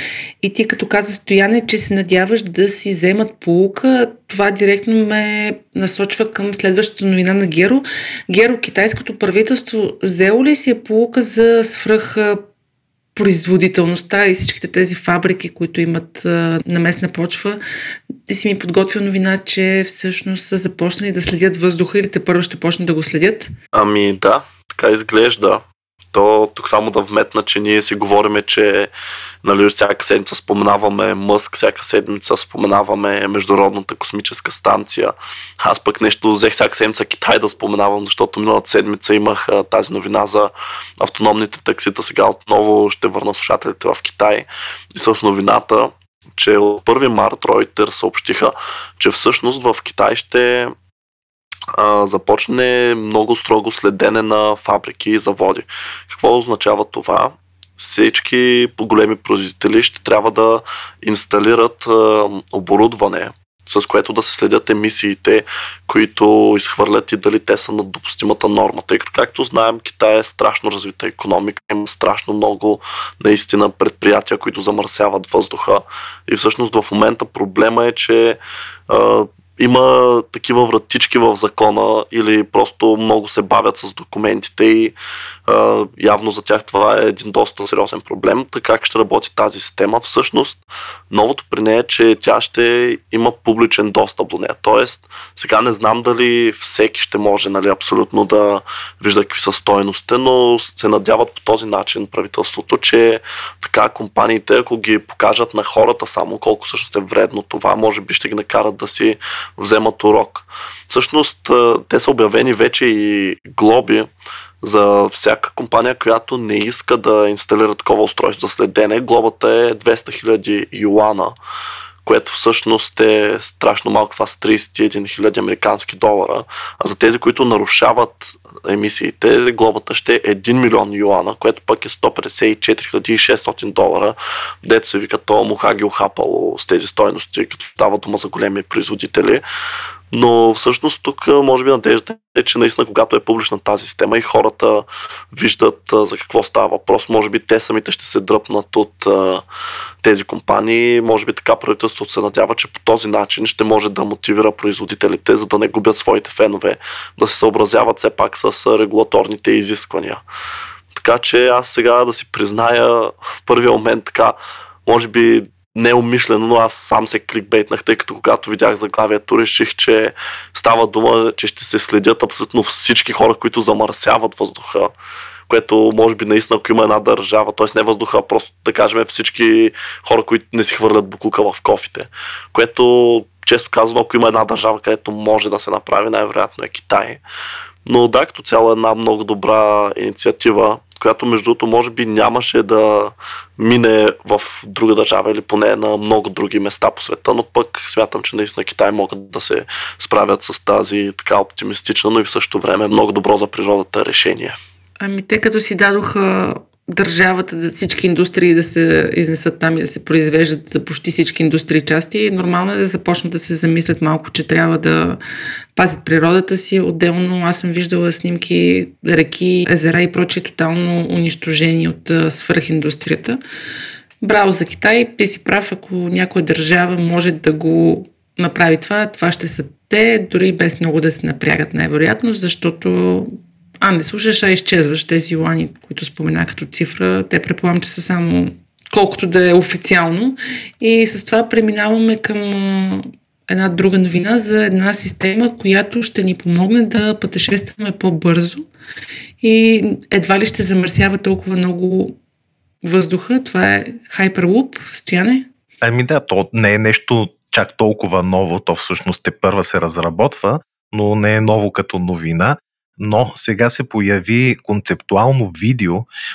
B: И ти като каза Стояне, че се надяваш да си вземат полука, това директно ме насочва към следващата новина на Геро. Геро, китайското правителство взело ли си е полука за свръх производителността и всичките тези фабрики, които имат а, наместна почва, ти си ми подготвил новина, че всъщност са започнали да следят въздуха или те първо ще почнат да го следят?
D: Ами да, така изглежда. То тук само да вметна, че ние си говориме, че нали, всяка седмица споменаваме Мъск, всяка седмица споменаваме Международната космическа станция. Аз пък нещо взех всяка седмица Китай да споменавам, защото миналата седмица имах а, тази новина за автономните таксита. Сега отново ще върна слушателите в Китай и с новината, че от 1 март Ройтер съобщиха, че всъщност в Китай ще а, започне много строго следене на фабрики и заводи. Какво означава това? Всички големи производители ще трябва да инсталират а, оборудване, с което да се следят емисиите, които изхвърлят и дали те са над допустимата норма. Тъй като, както знаем, Китай е страшно развита економика, има страшно много наистина предприятия, които замърсяват въздуха. И всъщност в момента проблема е, че а, има такива вратички в закона или просто много се бавят с документите и явно за тях това е един доста сериозен проблем. Така как ще работи тази система? Всъщност, новото при нея е, че тя ще има публичен достъп до нея. Тоест, сега не знам дали всеки ще може нали, абсолютно да вижда какви са стоеностите, но се надяват по този начин правителството, че така компаниите, ако ги покажат на хората само колко също е вредно това, може би ще ги накарат да си вземат урок. Всъщност, те са обявени вече и глоби за всяка компания, която не иска да инсталира такова устройство за следене. Глобата е 200 000 юана, което всъщност е страшно малко, това са 31 000 американски долара. А за тези, които нарушават емисиите, глобата ще е 1 милион юана, което пък е 154 600 долара, дето се вика то муха ги охапало с тези стойности, като става дума за големи производители. Но всъщност тук може би надеждата е, че наистина когато е публична тази система и хората виждат за какво става въпрос, може би те самите ще се дръпнат от тези компании. Може би така правителството се надява, че по този начин ще може да мотивира производителите, за да не губят своите фенове, да се съобразяват все пак с регулаторните изисквания. Така че аз сега да си призная в първия момент така, може би неумишлено, но аз сам се кликбейтнах, тъй като когато видях заглавието, реших, че става дума, че ще се следят абсолютно всички хора, които замърсяват въздуха което може би наистина, ако има една държава, т.е. не въздуха, а просто да кажем всички хора, които не си хвърлят буклука в кофите, което често казано, ако има една държава, където може да се направи, най-вероятно е Китай. Но да, като цяло е една много добра инициатива, която между другото може би нямаше да мине в друга държава или поне на много други места по света, но пък смятам, че наистина Китай могат да се справят с тази така оптимистична, но и в същото време много добро за природата решение.
B: Ами те като си дадоха държавата, да всички индустрии да се изнесат там и да се произвеждат за почти всички индустрии части, нормално е да започнат да се замислят малко, че трябва да пазят природата си. Отделно аз съм виждала снимки, реки, езера и прочие тотално унищожени от свръхиндустрията. Браво за Китай, ти си прав, ако някоя държава може да го направи това, това ще са те, дори без много да се напрягат най-вероятно, защото а, не слушаш, а изчезваш тези юани, които спомена като цифра. Те предполагам, че са само колкото да е официално. И с това преминаваме към една друга новина за една система, която ще ни помогне да пътешестваме по-бързо и едва ли ще замърсява толкова много въздуха. Това е Hyperloop. Стояне?
C: Ами да, то не е нещо чак толкова ново, то всъщност те първа се разработва, но не е ново като новина но сега се появи концептуално видео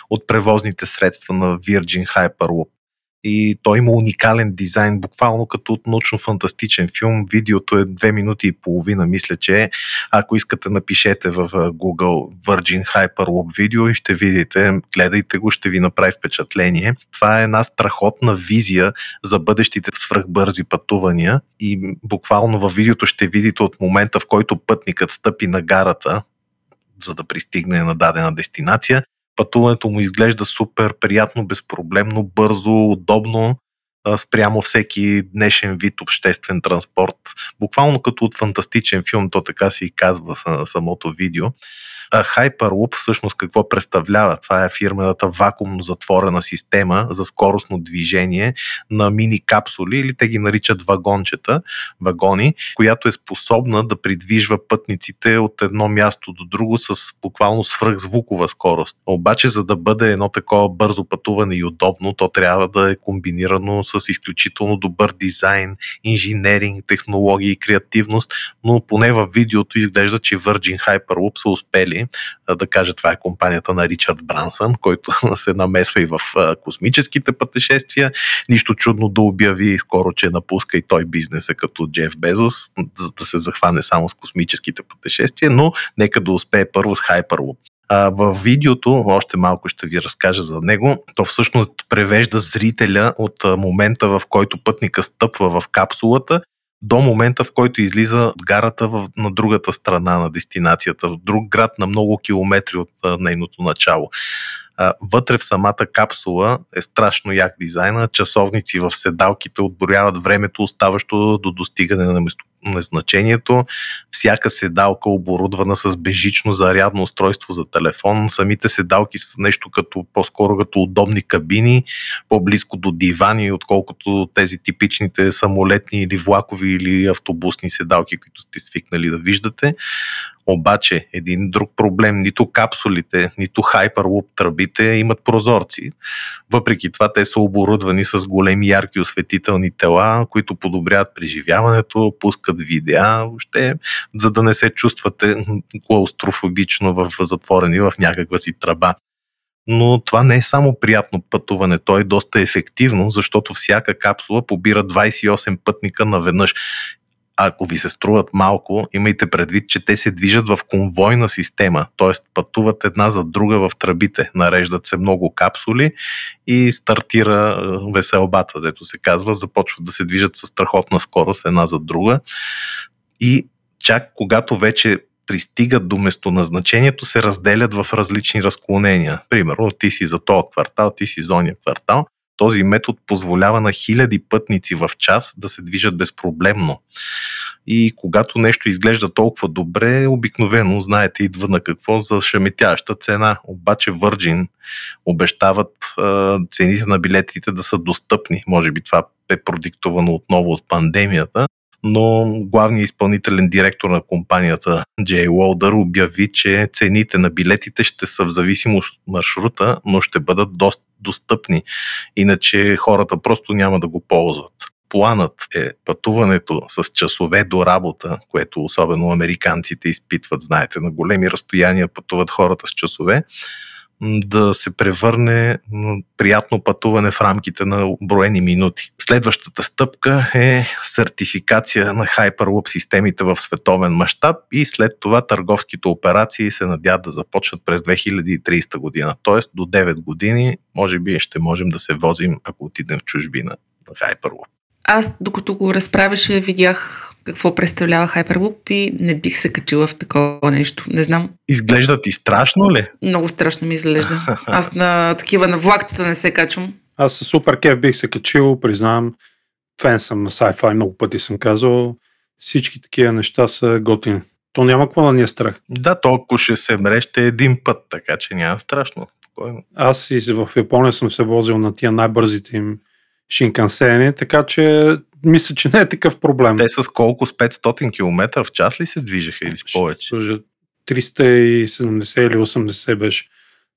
C: от превозните средства на Virgin Hyperloop. И той има уникален дизайн, буквално като от научно-фантастичен филм. Видеото е 2 минути и половина, мисля, че ако искате напишете в Google Virgin Hyperloop видео и ще видите, гледайте го, ще ви направи впечатление. Това е една страхотна визия за бъдещите свръхбързи пътувания и буквално във видеото ще видите от момента, в който пътникът стъпи на гарата, за да пристигне на дадена дестинация. Пътуването му изглежда супер приятно, безпроблемно, бързо, удобно спрямо всеки днешен вид обществен транспорт. Буквално като от фантастичен филм, то така си казва самото видео. Hyperloop всъщност какво представлява? Това е фирмената вакуумно затворена система за скоростно движение на мини капсули или те ги наричат вагончета, вагони, която е способна да придвижва пътниците от едно място до друго с буквално свръхзвукова скорост. Обаче, за да бъде едно такова бързо пътуване и удобно, то трябва да е комбинирано с изключително добър дизайн, инженеринг, технологии и креативност, но поне в видеото изглежда, че Virgin Hyperloop са успели да кажа това е компанията на Ричард Брансън, който се намесва и в космическите пътешествия. Нищо чудно да обяви скоро, че напуска и той бизнеса като Джеф Безос, за да се захване само с космическите пътешествия, но нека да успее първо с Hyperloop. В видеото, още малко ще ви разкажа за него, то всъщност превежда зрителя от момента, в който пътника стъпва в капсулата до момента, в който излиза от гарата в, на другата страна на дестинацията, в друг град на много километри от а, нейното начало. А, вътре в самата капсула е страшно як дизайна. Часовници в седалките отборяват времето, оставащо до достигане на место, назначението. Всяка седалка оборудвана с бежично зарядно устройство за телефон. Самите седалки са нещо като по-скоро като удобни кабини, по-близко до дивани, отколкото тези типичните самолетни или влакови или автобусни седалки, които сте свикнали да виждате. Обаче един друг проблем, нито капсулите, нито Hyperloop тръбите имат прозорци. Въпреки това те са оборудвани с големи ярки осветителни тела, които подобряват преживяването, пускат видеа, въобще, за да не се чувствате клаустрофобично в затворени в някаква си тръба. Но това не е само приятно пътуване, то е доста ефективно, защото всяка капсула побира 28 пътника наведнъж ако ви се струват малко, имайте предвид, че те се движат в конвойна система, т.е. пътуват една за друга в тръбите, нареждат се много капсули и стартира е, веселбата, дето се казва, започват да се движат с страхотна скорост една за друга и чак когато вече пристигат до местоназначението, се разделят в различни разклонения. Примерно, ти си за този квартал, ти си за ония квартал този метод позволява на хиляди пътници в час да се движат безпроблемно. И когато нещо изглежда толкова добре, обикновено, знаете, идва на какво за шаметяща цена. Обаче Virgin обещават а, цените на билетите да са достъпни. Може би това е продиктовано отново от пандемията, но главният изпълнителен директор на компанията Джей Уолдър обяви, че цените на билетите ще са в зависимост от маршрута, но ще бъдат доста достъпни. Иначе хората просто няма да го ползват. Планът е пътуването с часове до работа, което особено американците изпитват, знаете, на големи разстояния пътуват хората с часове, да се превърне приятно пътуване в рамките на броени минути. Следващата стъпка е сертификация на Hyperloop системите в световен мащаб и след това търговските операции се надяват да започнат през 2030 година. Тоест до 9 години може би ще можем да се возим, ако отидем в чужбина на Hyperloop.
B: Аз, докато го разправяше, видях какво представлява Hyperloop и не бих се качила в такова нещо. Не знам.
C: Изглежда ти страшно ли?
B: Много страшно ми изглежда. Аз на такива на влактата не се качвам.
E: Аз със супер кеф бих се качил, признавам. Фен съм на sci-fi, много пъти съм казал. Всички такива неща са готини. То няма какво да ни е страх.
C: Да, толкова ще се мреща един път, така че няма страшно. Спокойно.
E: Аз и в Япония съм се возил на тия най-бързите им шинкансени, така че мисля, че не е такъв проблем.
C: Те с колко? С 500 км в час ли се движеха или с повече?
E: 370 или 80 беше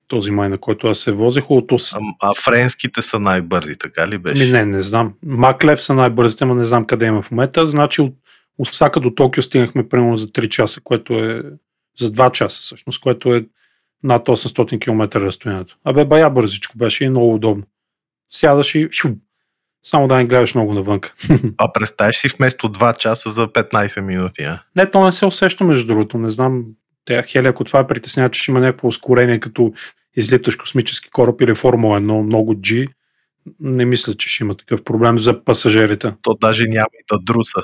E: този май, на който аз се возех. От ос...
C: а, а френските са най-бързи, така ли беше?
E: Ми, не, не знам. Маклев са най-бързите, но не знам къде има в момента. Значи от Осака до Токио стигнахме примерно за 3 часа, което е за 2 часа всъщност, което е над 800 км разстоянието. Абе, бая бързичко беше и много удобно. Сядаш и само да не гледаш много навън.
C: А представяш си вместо 2 часа за 15 минути, а?
E: Не, то не се усеща между другото. Не знам, те, Хели, ако това е притеснява, че ще има някакво ускорение, като излиташ космически кораб или Формула 1, много G, не мисля, че ще има такъв проблем за пасажирите.
C: То даже няма и да друса.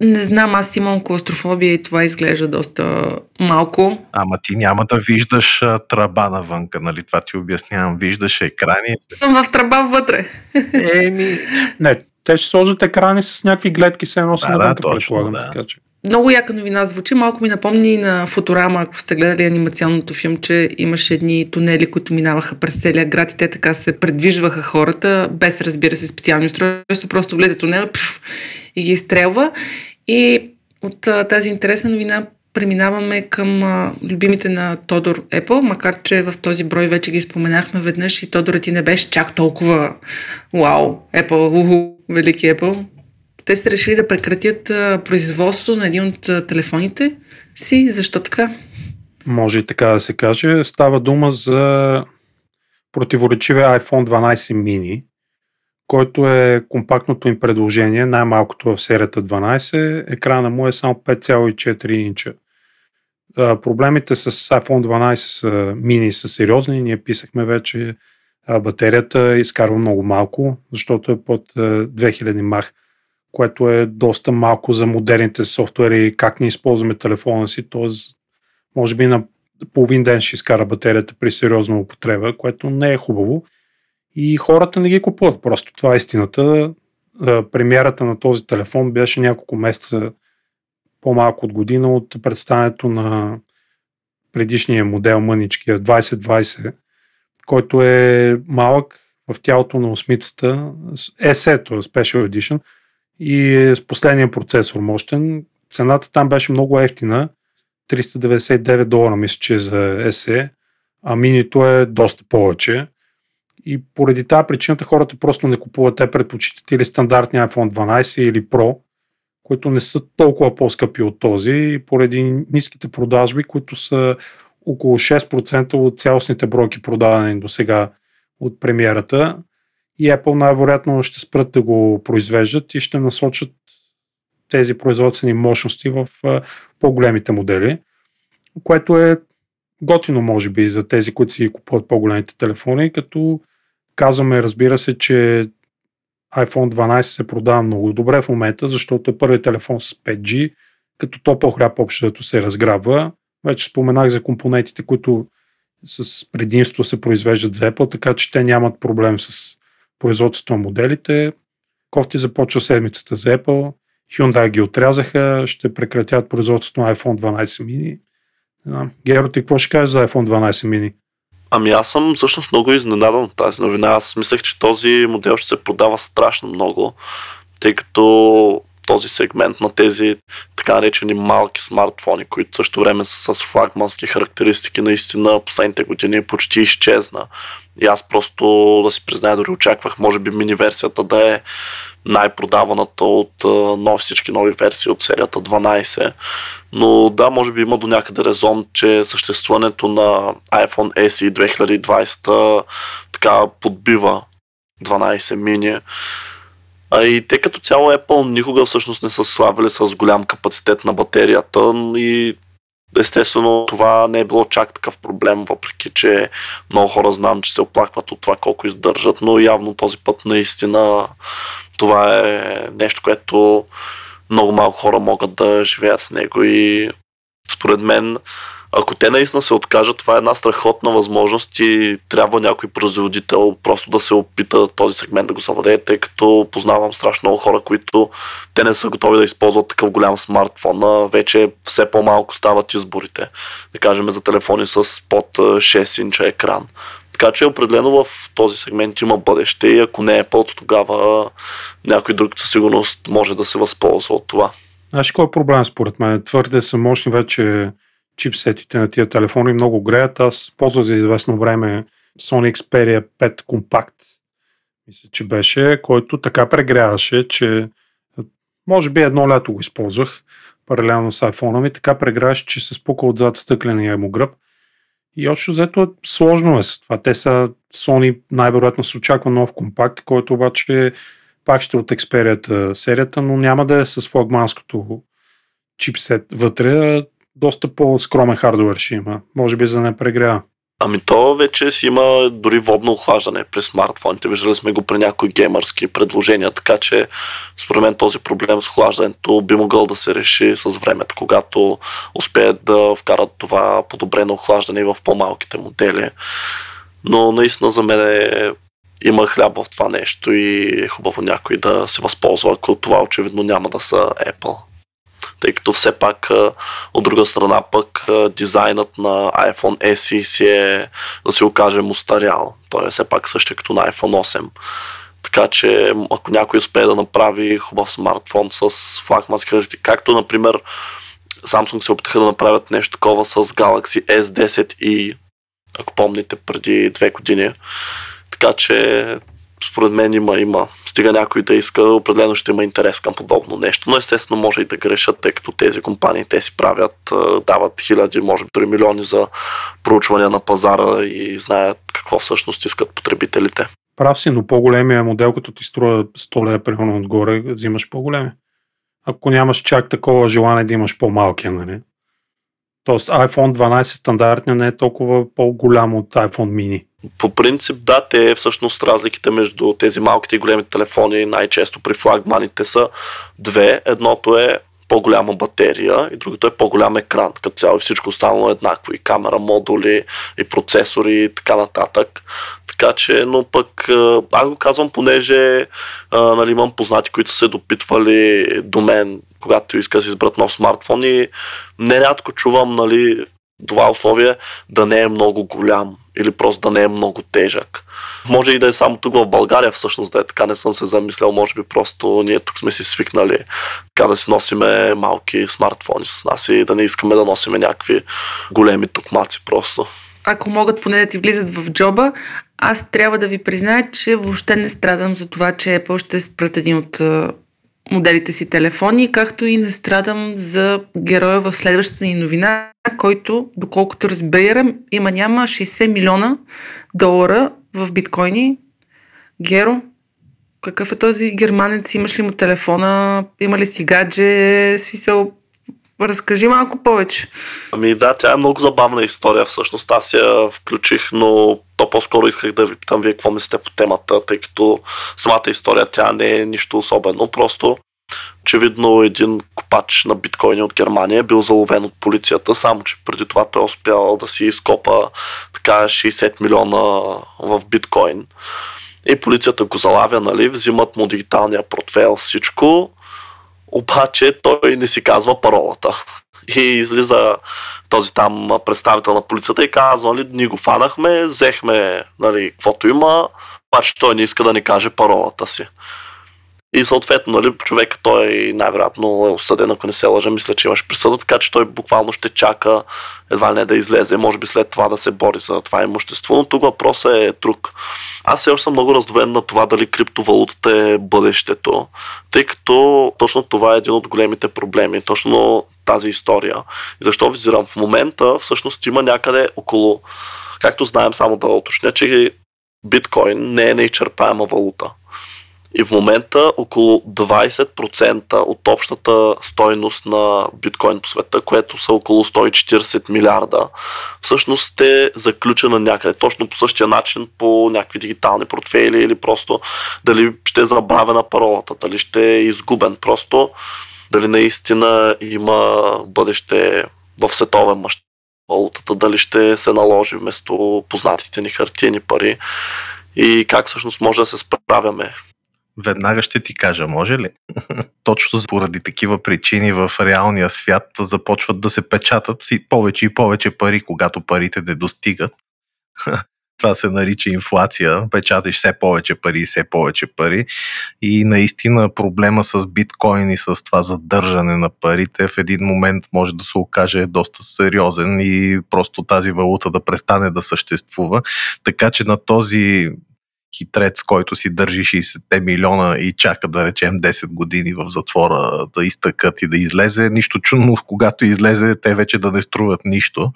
B: Не знам, аз имам клаустрофобия и това изглежда доста малко.
C: Ама ти няма да виждаш а, тръба навънка, нали? Това ти обяснявам. Виждаш екрани.
B: В тръба вътре.
C: Еми...
E: Не, те ще сложат екрани с някакви гледки, се едно
C: да, да, точно,
E: предполагам.
C: Да.
E: Така, че.
B: Много яка новина звучи. Малко ми напомни на Фоторама, ако сте гледали анимационното филмче, имаше едни тунели, които минаваха през целия град и те така се предвижваха хората, без разбира се специални устройства, просто влезе тунела пф, и ги изстрелва. И от тази интересна новина преминаваме към любимите на Тодор Apple, макар че в този брой вече ги споменахме веднъж и Тодор ти не беше чак толкова вау, Apple, уху, велики Apple. Те са решили да прекратят производството на един от телефоните си. Защо така?
E: Може и така да се каже. Става дума за противоречивия iPhone 12 mini, който е компактното им предложение, най-малкото в серията 12. Екрана му е само 5,4 инча. Проблемите с iPhone 12 са, мини са сериозни. Ние писахме вече батерията изкарва много малко, защото е под а, 2000 мах, което е доста малко за модерните софтуери, как не използваме телефона си, т.е. може би на половин ден ще изкара батерията при сериозна употреба, което не е хубаво. И хората не ги купуват. Просто това е истината. Премиерата на този телефон беше няколко месеца по-малко от година от представянето на предишния модел мъничкия 2020, който е малък в тялото на осмицата, SE, е Special Edition, и е с последния процесор мощен. Цената там беше много ефтина, 399 долара мисля, че е за SE, а минито е доста повече. И поради тази причината хората просто не купуват. Те предпочитат или стандартния iPhone 12 или Pro, които не са толкова по-скъпи от този, и поради ниските продажби, които са около 6% от цялостните бройки продадени до сега от премиерата. И Apple най-вероятно ще спрат да го произвеждат и ще насочат тези производствени мощности в по-големите модели, което е готино, може би, за тези, които си купуват по-големите телефони, като Казваме, разбира се, че iPhone 12 се продава много добре в момента, защото е първият телефон с 5G, като топъл хляб общото се разграбва. Вече споменах за компонентите, които с предимство се произвеждат за Apple, така че те нямат проблем с производството на моделите. Кофти започва седмицата за Apple. Hyundai ги отрязаха, ще прекратят производството на iPhone 12 mini. Геро, ти какво ще кажеш за iPhone 12 mini?
D: Ами аз съм всъщност много изненадан от тази новина. Аз мислех, че този модел ще се продава страшно много, тъй като този сегмент на тези така наречени малки смартфони, които също време са с флагмански характеристики, наистина последните години почти изчезна. И аз просто да си призная, дори очаквах, може би мини версията да е най-продаваната от нови, всички нови версии от серията 12. Но да, може би има до някъде резон, че съществуването на iPhone SE 2020 така подбива 12 mini. А и те като цяло Apple никога всъщност не са славили с голям капацитет на батерията и естествено това не е било чак такъв проблем, въпреки че много хора знам, че се оплакват от това колко издържат, но явно този път наистина това е нещо, което много малко хора могат да живеят с него и според мен ако те наистина се откажат, това е една страхотна възможност и трябва някой производител просто да се опита този сегмент да го съвладее, тъй като познавам страшно много хора, които те не са готови да използват такъв голям смартфон, вече все по-малко стават изборите. Да кажем за телефони с под 6 инча екран. Така че определено в този сегмент има бъдеще и ако не е пълто, тогава някой друг със сигурност може да се възползва от това.
E: Знаеш кой е проблем според мен? Твърде са мощни вече чипсетите на тия телефони, много греят. Аз ползвах за известно време Sony Xperia 5 Compact, мисля, че беше, който така прегряваше, че може би едно лято го използвах, паралелно с iPhone ми, така прегряваше, че се спука отзад стъкления му гръб. И общо взето сложно е с това. Те са Sony най-вероятно се очаква нов компакт, който обаче пак ще от Xperia серията, но няма да е с флагманското чипсет вътре, доста по-скромен хардвер ще има. Може би за да не прегрява.
D: Ами то вече си има дори водно охлаждане при смартфоните. Виждали сме го при някои геймърски предложения, така че според мен този проблем с охлаждането би могъл да се реши с времето, когато успеят да вкарат това подобрено охлаждане в по-малките модели. Но наистина за мен е, има хляб в това нещо и е хубаво някой да се възползва, ако това очевидно няма да са Apple. Тъй като все пак от друга страна пък дизайнът на iPhone SE си е, да си окажем, устарял. Той е все пак същия като на iPhone 8. Така че ако някой успее да направи хубав смартфон с флагмански характеристики, както например Samsung се опитаха да направят нещо такова с Galaxy S10 и ако помните преди две години. Така че според мен има, има. Стига някой да иска, определено ще има интерес към подобно нещо, но естествено може и да грешат, тъй като тези компании те си правят, дават хиляди, може би дори милиони за проучване на пазара и знаят какво всъщност искат потребителите.
E: Прав си, но по-големия модел, като ти струва 100 лева примерно отгоре, взимаш по-големи. Ако нямаш чак такова желание да имаш по-малкия, нали? Тоест iPhone 12 стандартния не е толкова по-голям от iPhone mini.
D: По принцип, да, те всъщност разликите между тези малките и големите телефони най-често при флагманите са две. Едното е по-голяма батерия и другото е по-голям екран. Като цяло всичко останало е еднакво. И камера, модули, и процесори и така нататък. Така че, но пък аз го казвам, понеже а, нали, имам познати, които се допитвали до мен, когато иска да изберат нов смартфон и нерядко чувам нали, това условие да не е много голям или просто да не е много тежък. Може и да е само тук в България всъщност да е така, не съм се замислял, може би просто ние тук сме си свикнали така да си носиме малки смартфони с нас и да не искаме да носиме някакви големи токмаци просто.
B: Ако могат поне да ти влизат в джоба, аз трябва да ви призная, че въобще не страдам за това, че Apple ще спрат един от моделите си телефони, както и не страдам за героя в следващата ни новина, който, доколкото разбирам, има няма 60 милиона долара в биткоини. Геро, какъв е този германец? Имаш ли му телефона? Има ли си гадже? Смисъл, Разкажи малко повече.
D: Ами да, тя е много забавна история всъщност. Аз я включих, но то по-скоро исках да ви питам вие какво мислите по темата, тъй като самата история тя не е нищо особено. Просто очевидно един копач на биткоини от Германия е бил заловен от полицията, само че преди това той е успял да си изкопа така 60 милиона в биткоин. И полицията го залавя, нали, взимат му дигиталния портфел, всичко, обаче той не си казва паролата. И излиза този там представител на полицията и казва, нали, ние го фанахме, взехме, нали, каквото има, обаче той не иска да ни каже паролата си. И съответно, нали, човек той най-вероятно е осъден, ако не се лъжа, мисля, че имаш присъда, така че той буквално ще чака едва не да излезе, може би след това да се бори за това имущество, но тук въпросът е друг. Аз все още съм много раздовен на това дали криптовалутата е бъдещето, тъй като точно това е един от големите проблеми, точно тази история. И защо визирам? В момента всъщност има някъде около, както знаем, само да уточня, че биткоин не е неизчерпаема валута. И в момента около 20% от общата стойност на биткоин по света, което са около 140 милиарда, всъщност е заключена някъде. Точно по същия начин по някакви дигитални портфейли или просто дали ще е забравена паролата, дали ще е изгубен. Просто дали наистина има бъдеще в световен мащаб валутата, дали ще се наложи вместо познатите ни хартиени пари и как всъщност може да се справяме
C: Веднага ще ти кажа, може ли? Точно поради такива причини в реалния свят започват да се печатат си повече и повече пари, когато парите не достигат. Това се нарича инфлация. Печаташ все повече пари и все повече пари. И наистина проблема с биткоин и с това задържане на парите в един момент може да се окаже доста сериозен и просто тази валута да престане да съществува. Така че на този хитрец, който си държи 60 милиона и чака да речем 10 години в затвора да изтъкат и да излезе. Нищо чудно, когато излезе, те вече да не струват нищо.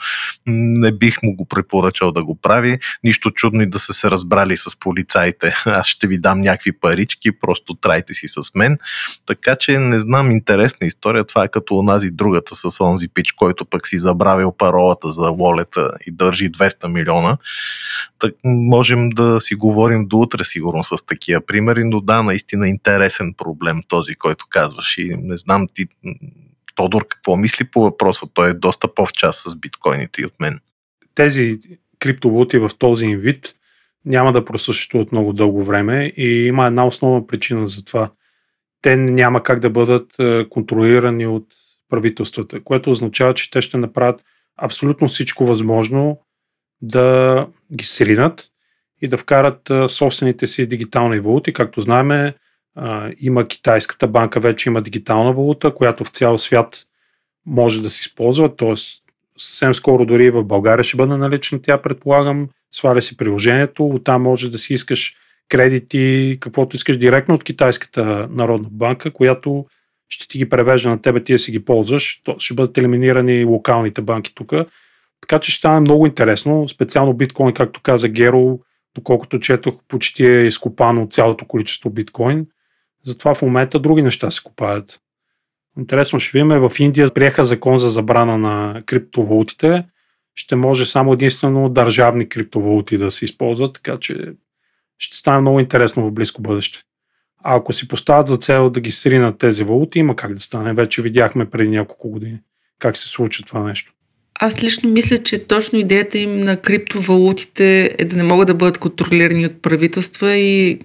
C: Не бих му го препоръчал да го прави. Нищо чудно и да са се разбрали с полицаите. Аз ще ви дам някакви парички, просто трайте си с мен. Така че не знам, интересна история. Това е като онази другата с онзи пич, който пък си забравил паролата за волета и държи 200 милиона. Так, можем да си говорим до утре сигурно с такива примери, но да, наистина интересен проблем този, който казваш и не знам ти Тодор какво мисли по въпроса, той е доста по-в час с биткоините и от мен.
E: Тези криптовалути в този им вид няма да просъществуват много дълго време и има една основна причина за това. Те няма как да бъдат е, контролирани от правителствата, което означава, че те ще направят абсолютно всичко възможно да ги сринат и да вкарат собствените си дигитални валути. Както знаем, има китайската банка, вече има дигитална валута, която в цял свят може да се използва, т.е. съвсем скоро дори в България ще бъде налична тя, предполагам. Сваля си приложението, оттам може да си искаш кредити, каквото искаш директно от Китайската народна банка, която ще ти ги превежда на тебе, ти да си ги ползваш. То ще бъдат елиминирани локалните банки тук. Така че ще стане много интересно. Специално биткоин, както каза Геро, доколкото четох, почти е изкопано цялото количество биткоин. Затова в момента други неща се купаят. Интересно ще видим. В Индия приеха закон за забрана на криптовалутите. Ще може само единствено държавни криптовалути да се използват, така че ще стане много интересно в близко бъдеще. А ако си поставят за цел да ги сринат тези валути, има как да стане. Вече видяхме преди няколко години как се случи това нещо.
B: Аз лично мисля, че точно идеята им на криптовалутите е да не могат да бъдат контролирани от правителства и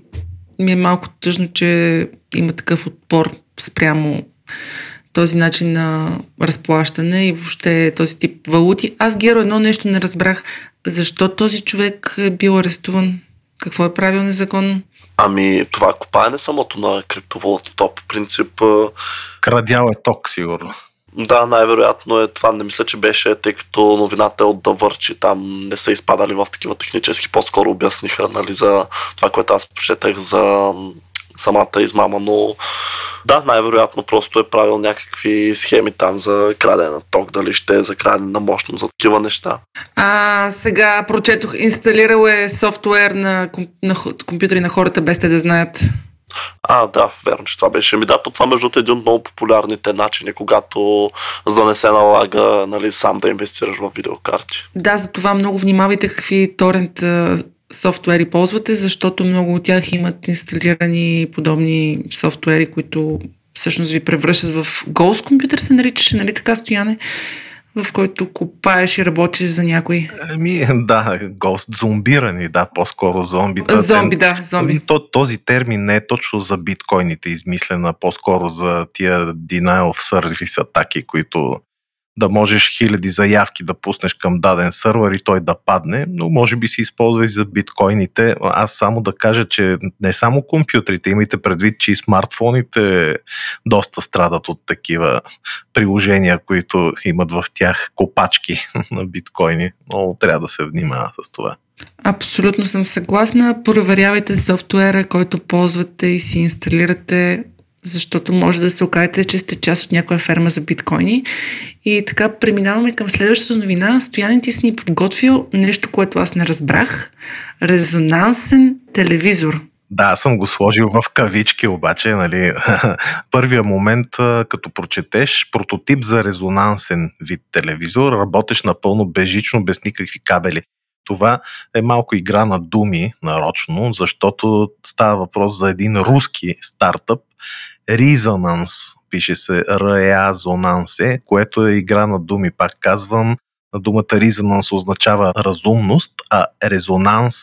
B: ми е малко тъжно, че има такъв отпор спрямо този начин на разплащане и въобще този тип валути. Аз, Геро, едно нещо не разбрах. Защо този човек е бил арестуван? Какво е правил незаконно?
D: Ами, това копаене самото на криптовалута, то по принцип...
C: Крадял е ток, сигурно.
D: Да, най-вероятно е това. Не мисля, че беше, тъй като новината е от да върчи. Там не са изпадали в такива технически. По-скоро обясниха нали, за това, което аз прочетах за самата измама, но да, най-вероятно просто е правил някакви схеми там за крадене на ток, дали ще е за крадене на мощност, за такива неща.
B: А, сега прочетох, инсталирал е софтуер на, на компютъри на хората без те да знаят.
D: А, да, верно, че това беше. Ми да, това между е един от много популярните начини, когато за да не се налага нали, сам да инвестираш в видеокарти.
B: Да, за това много внимавайте какви торент софтуери ползвате, защото много от тях имат инсталирани подобни софтуери, които всъщност ви превръщат в Ghost компютър се наричаше, нали така стояне? В който копаеш и работиш за някой.
C: Ами, да, гост, зомбирани, да, по-скоро зомбита.
B: Зомби, да, зомби.
C: То, този термин не е точно за биткоините измислен, а по-скоро за тия denial of service атаки, които да можеш хиляди заявки да пуснеш към даден сървър и той да падне, но може би се използва и за биткоините. Аз само да кажа, че не само компютрите, имайте предвид, че и смартфоните доста страдат от такива приложения, които имат в тях копачки на биткоини. Много трябва да се внимава с това.
B: Абсолютно съм съгласна. Проверявайте софтуера, който ползвате и си инсталирате защото може да се окажете, че сте част от някоя ферма за биткоини. И така преминаваме към следващата новина. Стояни ти си ни подготвил нещо, което аз не разбрах. Резонансен телевизор.
C: Да, съм го сложил в кавички, обаче, нали, първия момент, като прочетеш прототип за резонансен вид телевизор, работеш напълно безжично, без никакви кабели. Това е малко игра на думи нарочно, защото става въпрос за един руски стартъп, Resonance, пише се Reazonance, което е игра на думи, пак казвам. Думата Resonance означава разумност, а резонанс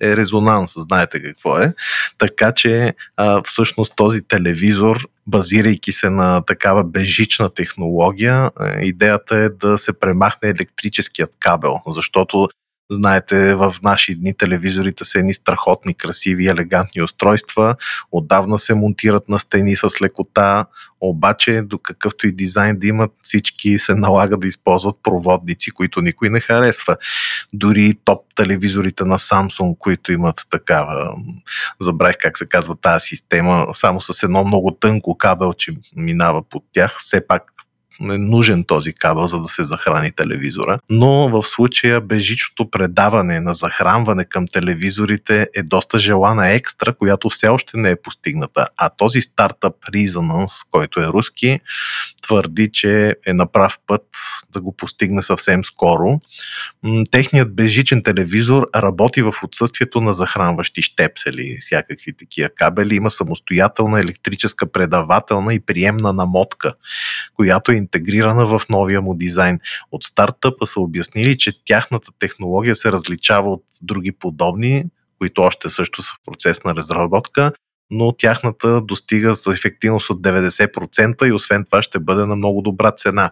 C: е резонанс, знаете какво е. Така че а, всъщност този телевизор, базирайки се на такава бежична технология, идеята е да се премахне електрическият кабел, защото Знаете, в наши дни телевизорите са едни страхотни, красиви, елегантни устройства. Отдавна се монтират на стени с лекота, обаче до какъвто и дизайн да имат, всички се налага да използват проводници, които никой не харесва. Дори топ телевизорите на Samsung, които имат такава, забравих как се казва тази система, само с едно много тънко кабелче минава под тях, все пак е нужен този кабел, за да се захрани телевизора. Но в случая безжичното предаване на захранване към телевизорите е доста желана екстра, която все още не е постигната. А този стартъп Resonance, който е руски, твърди, че е на прав път да го постигне съвсем скоро. Техният безжичен телевизор работи в отсъствието на захранващи щепсели, всякакви такива кабели. Има самостоятелна електрическа предавателна и приемна намотка, която е интегрирана в новия му дизайн. От стартъпа са обяснили, че тяхната технология се различава от други подобни, които още също са в процес на разработка, но тяхната достига за ефективност от 90% и освен това ще бъде на много добра цена.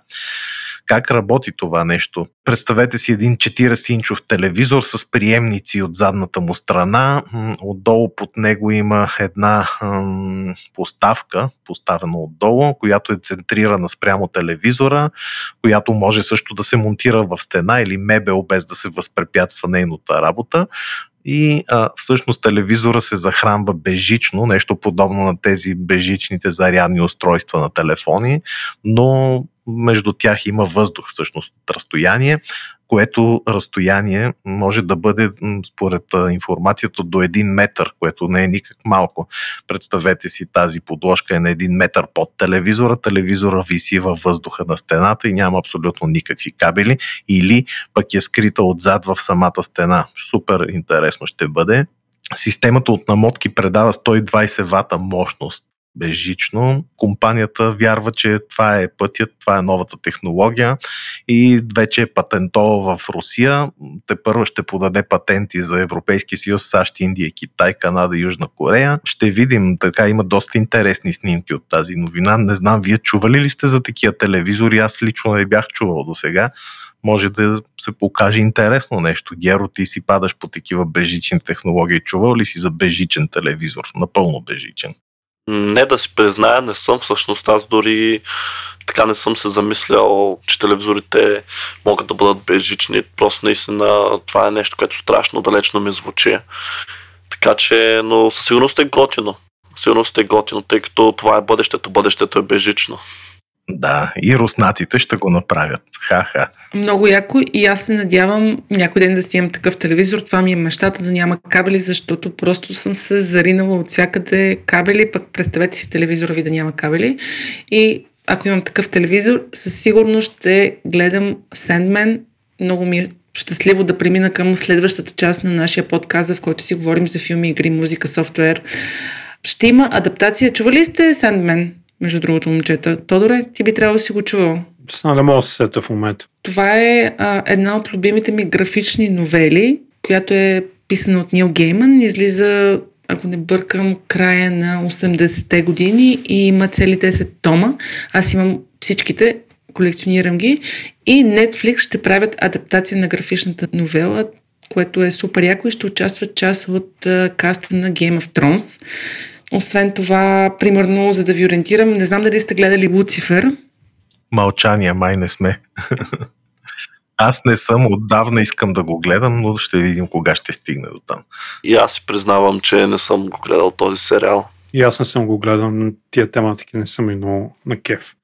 C: Как работи това нещо? Представете си един 40-инчов телевизор с приемници от задната му страна. Отдолу под него има една м- поставка, поставена отдолу, която е центрирана спрямо телевизора, която може също да се монтира в стена или мебел без да се възпрепятства нейната работа и а, всъщност телевизора се захранва бежично, нещо подобно на тези бежичните зарядни устройства на телефони, но между тях има въздух всъщност от разстояние, което разстояние може да бъде според информацията до 1 метър, което не е никак малко. Представете си тази подложка е на 1 метър под телевизора, телевизора виси във въздуха на стената и няма абсолютно никакви кабели или пък е скрита отзад в самата стена. Супер интересно ще бъде. Системата от намотки предава 120 вата мощност безжично. Компанията вярва, че това е пътят, това е новата технология и вече е патентова в Русия. Те първо ще подаде патенти за Европейски съюз, САЩ, Индия, Китай, Канада Южна Корея. Ще видим, така има доста интересни снимки от тази новина. Не знам, вие чували ли сте за такива телевизори? Аз лично не бях чувал до сега може да се покаже интересно нещо. Геро, ти си падаш по такива бежични технологии. Чувал ли си за бежичен телевизор? Напълно бежичен.
D: Не да си призная, не съм всъщност. Аз дори така не съм се замислял, че телевизорите могат да бъдат безжични. Просто наистина това е нещо, което страшно далечно ми звучи. Така че, но със сигурност е готино. Сигурност е готино, тъй като това е бъдещето. Бъдещето е безжично.
C: Да, и руснаците ще го направят. Ха-ха.
B: Много яко и аз се надявам някой ден да си имам такъв телевизор. Това ми е мечтата да няма кабели, защото просто съм се заринала от всякъде кабели, пък представете си телевизора ви да няма кабели. И ако имам такъв телевизор, със сигурност ще гледам Sandman. Много ми е щастливо да премина към следващата част на нашия подкаст, в който си говорим за филми, игри, музика, софтуер. Ще има адаптация. Чували сте Sandman? Между другото, момчета. Тодоре, ти би трябвало да си го чувал.
E: Сна да мога да се сета в момента.
B: Това е а, една от любимите ми графични новели, която е писана от Нил Гейман. Излиза, ако не бъркам, края на 80-те години и има цели 10 тома. Аз имам всичките, колекционирам ги. И Netflix ще правят адаптация на графичната новела, което е супер яко и ще участват част от а, каста на Game of Thrones. Освен това, примерно, за да ви ориентирам, не знам дали сте гледали Луцифер.
C: Мълчание, май не сме. Аз не съм, отдавна искам да го гледам, но ще видим кога ще стигне до там.
D: И аз си признавам, че не съм го гледал този сериал.
E: И аз не съм го гледал, тия тематики не са ми много на кеф.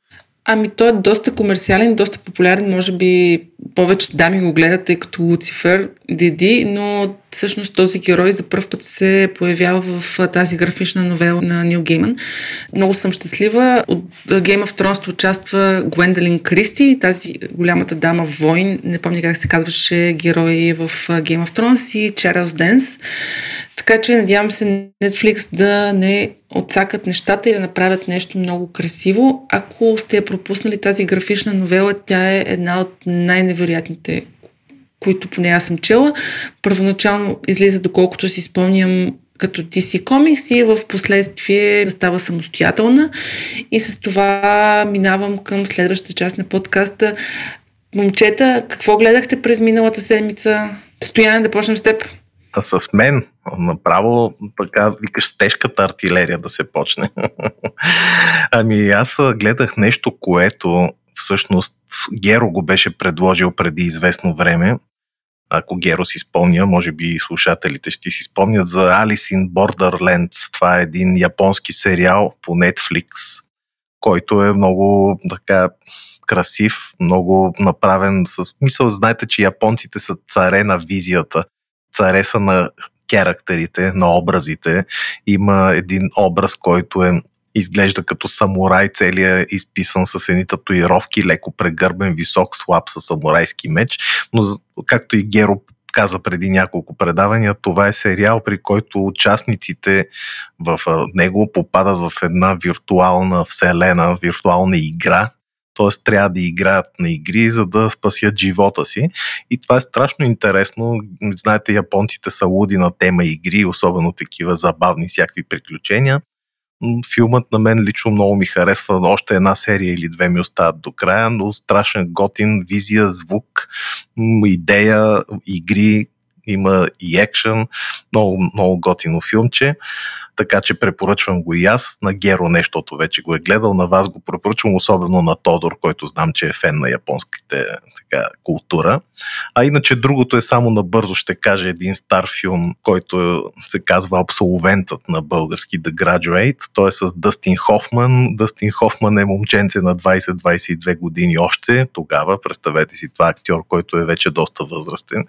B: Ами той е доста комерциален, доста популярен, може би повече дами го гледат, тъй като Луцифер, Диди, но всъщност този герой за първ път се появява в тази графична новела на Нил Гейман. Много съм щастлива. От Game of Thrones участва Гвендолин Кристи, тази голямата дама войн, не помня как се казваше герой в Game of Thrones и Чарлз Денс. Така че надявам се Netflix да не отсакат нещата и да направят нещо много красиво. Ако сте пропуснали тази графична новела, тя е една от най-невероятните които поне аз съм чела. Първоначално излиза, доколкото си спомням, като DC Comics и в последствие става самостоятелна. И с това минавам към следващата част на подкаста. Момчета, какво гледахте през миналата седмица? Стояне, да почнем с теб.
C: А с мен, направо, така викаш с тежката артилерия да се почне. ами аз гледах нещо, което всъщност Геро го беше предложил преди известно време ако Геро си спомня, може би и слушателите ще си спомнят за Alice in Borderlands. Това е един японски сериал по Netflix, който е много така красив, много направен с мисъл. Знаете, че японците са царе на визията, царе са на характерите, на образите. Има един образ, който е изглежда като самурай, целият е изписан с едни татуировки, леко прегърбен, висок, слаб с самурайски меч, но както и Геро каза преди няколко предавания, това е сериал, при който участниците в него попадат в една виртуална вселена, виртуална игра, т.е. трябва да играят на игри, за да спасят живота си. И това е страшно интересно. Знаете, японците са луди на тема игри, особено такива забавни всякакви приключения. Филмът на мен лично много ми харесва. Още една серия или две ми остават до края, но страшен готин, визия, звук, идея, игри, има и екшен, много, много готино филмче, така че препоръчвам го и аз, на Геро нещото вече го е гледал, на вас го препоръчвам, особено на Тодор, който знам, че е фен на японските така, култура. А иначе другото е само набързо ще кажа един стар филм, който се казва Абсолвентът на български The Graduate. Той е с Дъстин Хофман. Дъстин Хофман е момченце на 20-22 години още. Тогава, представете си, това актьор, който е вече доста възрастен.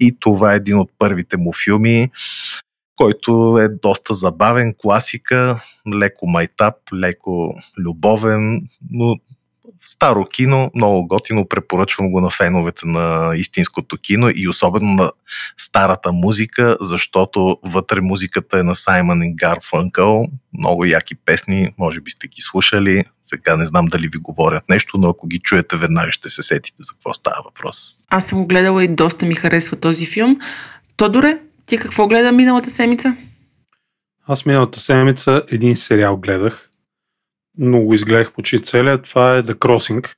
C: И това е един от първите му филми който е доста забавен, класика, леко майтап, леко любовен, но старо кино, много готино, препоръчвам го на феновете на истинското кино и особено на старата музика, защото вътре музиката е на Саймън и Гарфънкъл, много яки песни, може би сте ги слушали, сега не знам дали ви говорят нещо, но ако ги чуете веднага ще се сетите за какво става въпрос.
B: Аз съм го гледала и доста ми харесва този филм. Тодоре, ти какво гледа миналата седмица?
E: Аз миналата седмица един сериал гледах но го изгледах почти целият. Това е The Crossing.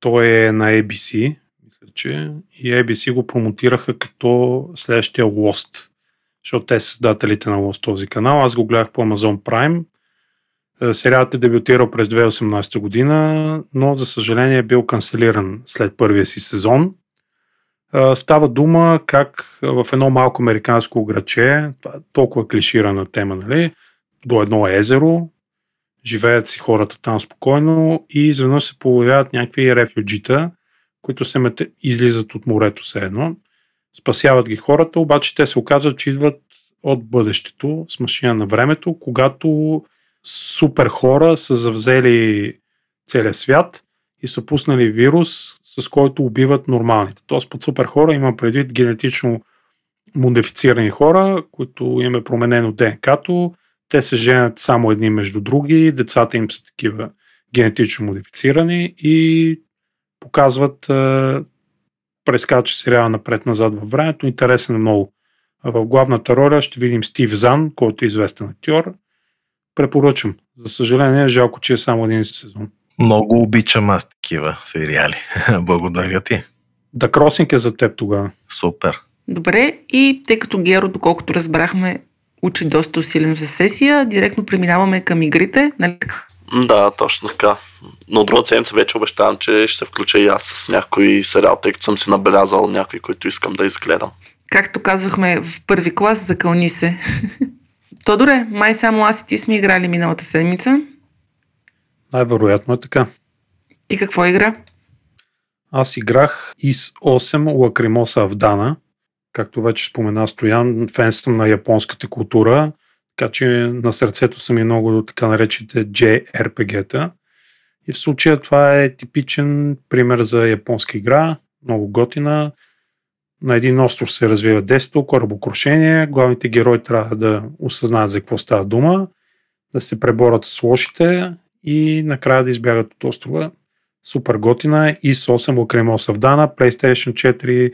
E: Той е на ABC, мисля, че и ABC го промотираха като следващия Lost, защото те са създателите на Lost този канал. Аз го гледах по Amazon Prime. Е, сериалът е дебютирал през 2018 година, но за съжаление е бил канцелиран след първия си сезон. Става дума как в едно малко американско граче, е толкова клиширана тема, нали, до едно езеро, живеят си хората там спокойно и изведнъж се появяват някакви рефюджита, които се мете, излизат от морето все едно. Спасяват ги хората, обаче те се оказват, че идват от бъдещето с машина на времето, когато супер хора са завзели целия свят и са пуснали вирус, с който убиват нормалните. Тоест под супер хора има предвид генетично модифицирани хора, които им е променено ДНК-то, те се женят само едни между други, децата им са такива генетично модифицирани и показват, прескача сериала напред-назад във времето. Интересен е много. В главната роля ще видим Стив Зан, който е известен актьор. Препоръчам. За съжаление, жалко, че е само един сезон.
C: Много обичам аз такива сериали. Благодаря ти.
E: Да Кросинг е за теб тогава.
C: Супер.
B: Добре, и тъй като Геро, доколкото разбрахме, учи доста усилено за сесия. Директно преминаваме към игрите, нали така?
D: Да, точно така. Но другата седмица вече обещавам, че ще се включа и аз с някой сериал, тъй като съм си набелязал някой, който искам да изгледам.
B: Както казвахме в първи клас, закълни се. Тодоре, май само аз и ти сме играли миналата седмица.
E: Най-вероятно е така.
B: Ти какво игра?
E: Аз играх ИС 8 Лакримоса Авдана Както вече спомена Стоян, фен съм на японската култура, така че на сърцето са ми много така наречените JRPG-та. И в случая това е типичен пример за японска игра, много готина. На един остров се развива десето, корабокрушение, главните герои трябва да осъзнаят за какво става дума, да се преборят с лошите и накрая да избягат от острова. Супер готина и с 8 Лакремо Савдана, PlayStation 4,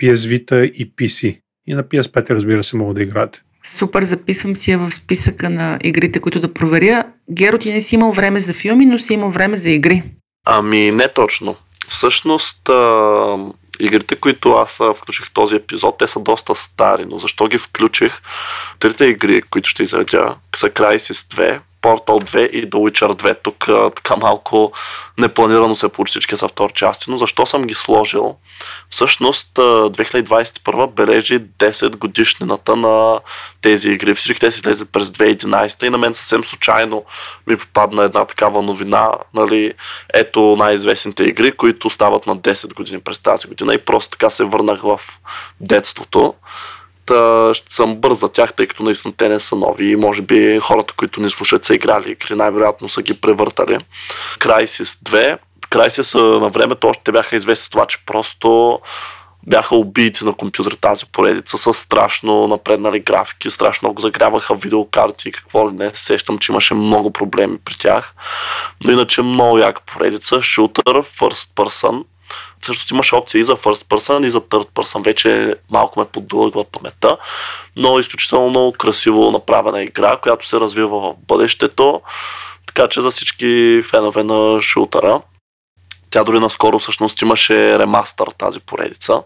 E: PS Vita и PC. И на PS5, разбира се, могат да играете.
B: Супер, записвам си я в списъка на игрите, които да проверя. Геро, ти не си имал време за филми, но си имал време за игри.
D: Ами, не точно. Всъщност, а, игрите, които аз включих в този епизод, те са доста стари, но защо ги включих? Трите игри, които ще изредя, са Crysis 2, Portal 2 и The Witcher 2. Тук така малко непланирано се получи всички са втори части, но защо съм ги сложил? Всъщност 2021 бележи 10 годишнината на тези игри. Всички те си излезат през 2011 и на мен съвсем случайно ми попадна една такава новина. Нали, ето най-известните игри, които стават на 10 години през тази година и просто така се върнах в детството. Та, ще съм бърз за тях, тъй като наистина те не са нови и може би хората, които ни слушат, са играли игри, най-вероятно са ги превъртали. Crysis 2. Crysis на времето още бяха известни с това, че просто бяха убийци на компютър тази поредица с страшно напреднали графики, страшно много загряваха видеокарти и какво ли не. Сещам, че имаше много проблеми при тях. Но иначе много яка поредица. Shooter, First Person. Също имаше опция и за First Person, и за Third Person. Вече малко ме поддългва паметта. Но изключително много красиво направена игра, която се развива в бъдещето. Така че за всички фенове на шутера. Тя дори наскоро всъщност имаше ремастър тази поредица.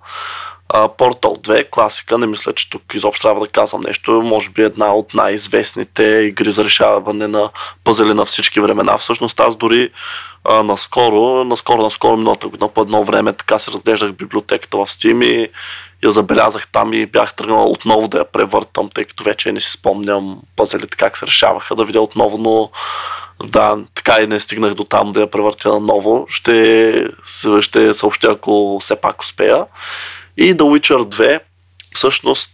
D: Portal 2, класика, не мисля, че тук изобщо трябва да казвам нещо, може би една от най-известните игри за решаване на пъзели на всички времена. Всъщност аз дори а, наскоро, наскоро, наскоро миналата година по едно време така се разглеждах библиотеката в Steam и я забелязах там и бях тръгнал отново да я превъртам, тъй като вече не си спомням пъзелите как се решаваха, да видя отново, но да, така и не стигнах до там да я превъртя наново. Ще, ще съобщя, ако все пак успея. И The Witcher 2, всъщност,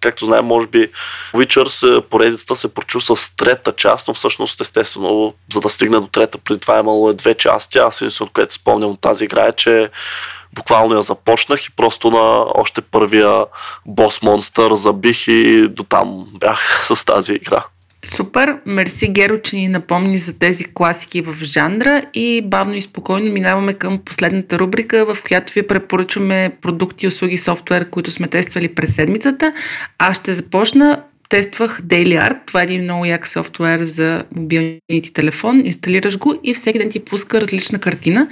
D: както знаем, може би Witcher поредицата се прочу с трета част, но всъщност, естествено, за да стигне до трета, преди това е имало две части. Аз единственото, което спомням от тази игра е, че буквално я започнах и просто на още първия бос монстър забих и до там бях с тази игра.
B: Супер! Мерси Геро, че ни напомни за тези класики в жанра и бавно и спокойно минаваме към последната рубрика, в която ви препоръчваме продукти, услуги, софтуер, които сме тествали през седмицата. Аз ще започна тествах Daily Art. Това е един много як софтуер за мобилния ти телефон. Инсталираш го и всеки ден ти пуска различна картина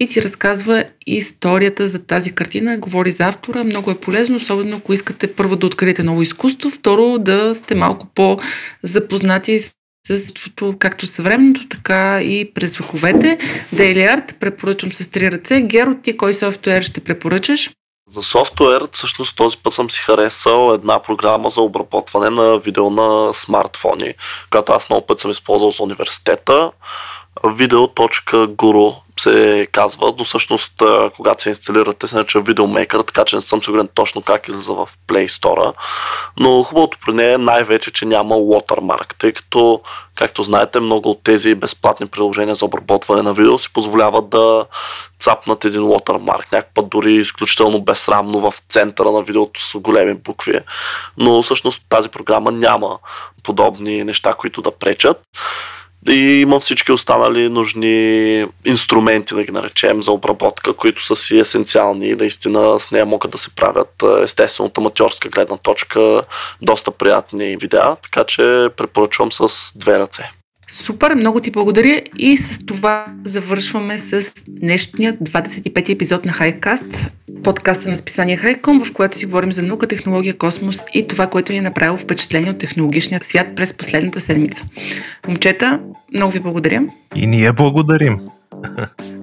B: и ти разказва историята за тази картина, говори за автора. Много е полезно, особено ако искате първо да откриете ново изкуство, второ да сте малко по-запознати с съството, както съвременното, така и през вековете. Daily Art препоръчвам с три ръце. Геро, ти кой софтуер ще препоръчаш?
D: За софтуер, всъщност този път съм си харесал една програма за обработване на видео на смартфони, която аз много път съм използвал за университета. Video.guru се казва, но всъщност когато се инсталирате се нарича Videomaker, така че не съм сигурен точно как излиза в Play Store. Но хубавото при нея е най-вече, че няма watermark, тъй като, както знаете, много от тези безплатни приложения за обработване на видео си позволяват да цапнат един watermark, някак път дори изключително безсрамно в центъра на видеото с големи букви. Но всъщност тази програма няма подобни неща, които да пречат и има всички останали нужни инструменти, да ги наречем, за обработка, които са си есенциални и наистина с нея могат да се правят естествено от аматьорска гледна точка доста приятни видеа, така че препоръчвам с две ръце.
B: Супер, много ти благодаря и с това завършваме с днешния 25 епизод на Хайкаст, подкаста на списание Хайком, в което си говорим за наука, технология, космос и това, което ни е направило впечатление от технологичния свят през последната седмица. Момчета, много ви благодаря.
C: И ние благодарим.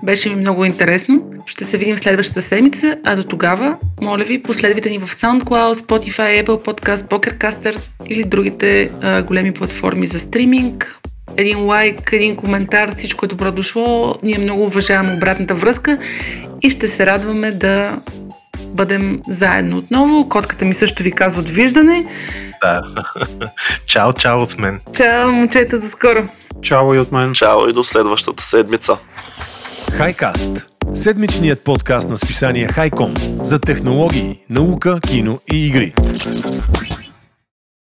B: Беше ми много интересно. Ще се видим следващата седмица, а до тогава, моля ви, последвайте ни в SoundCloud, Spotify, Apple Podcast, PokerCaster или другите а, големи платформи за стриминг един лайк, един коментар, всичко е добро дошло. Ние много уважаваме обратната връзка и ще се радваме да бъдем заедно отново. Котката ми също ви казва довиждане.
C: Да. чао, чао от мен.
B: Чао, момчета, до скоро.
E: Чао и от мен.
D: Чао и до следващата седмица.
A: Хайкаст. Седмичният подкаст на списание Хайком за технологии, наука, кино и игри.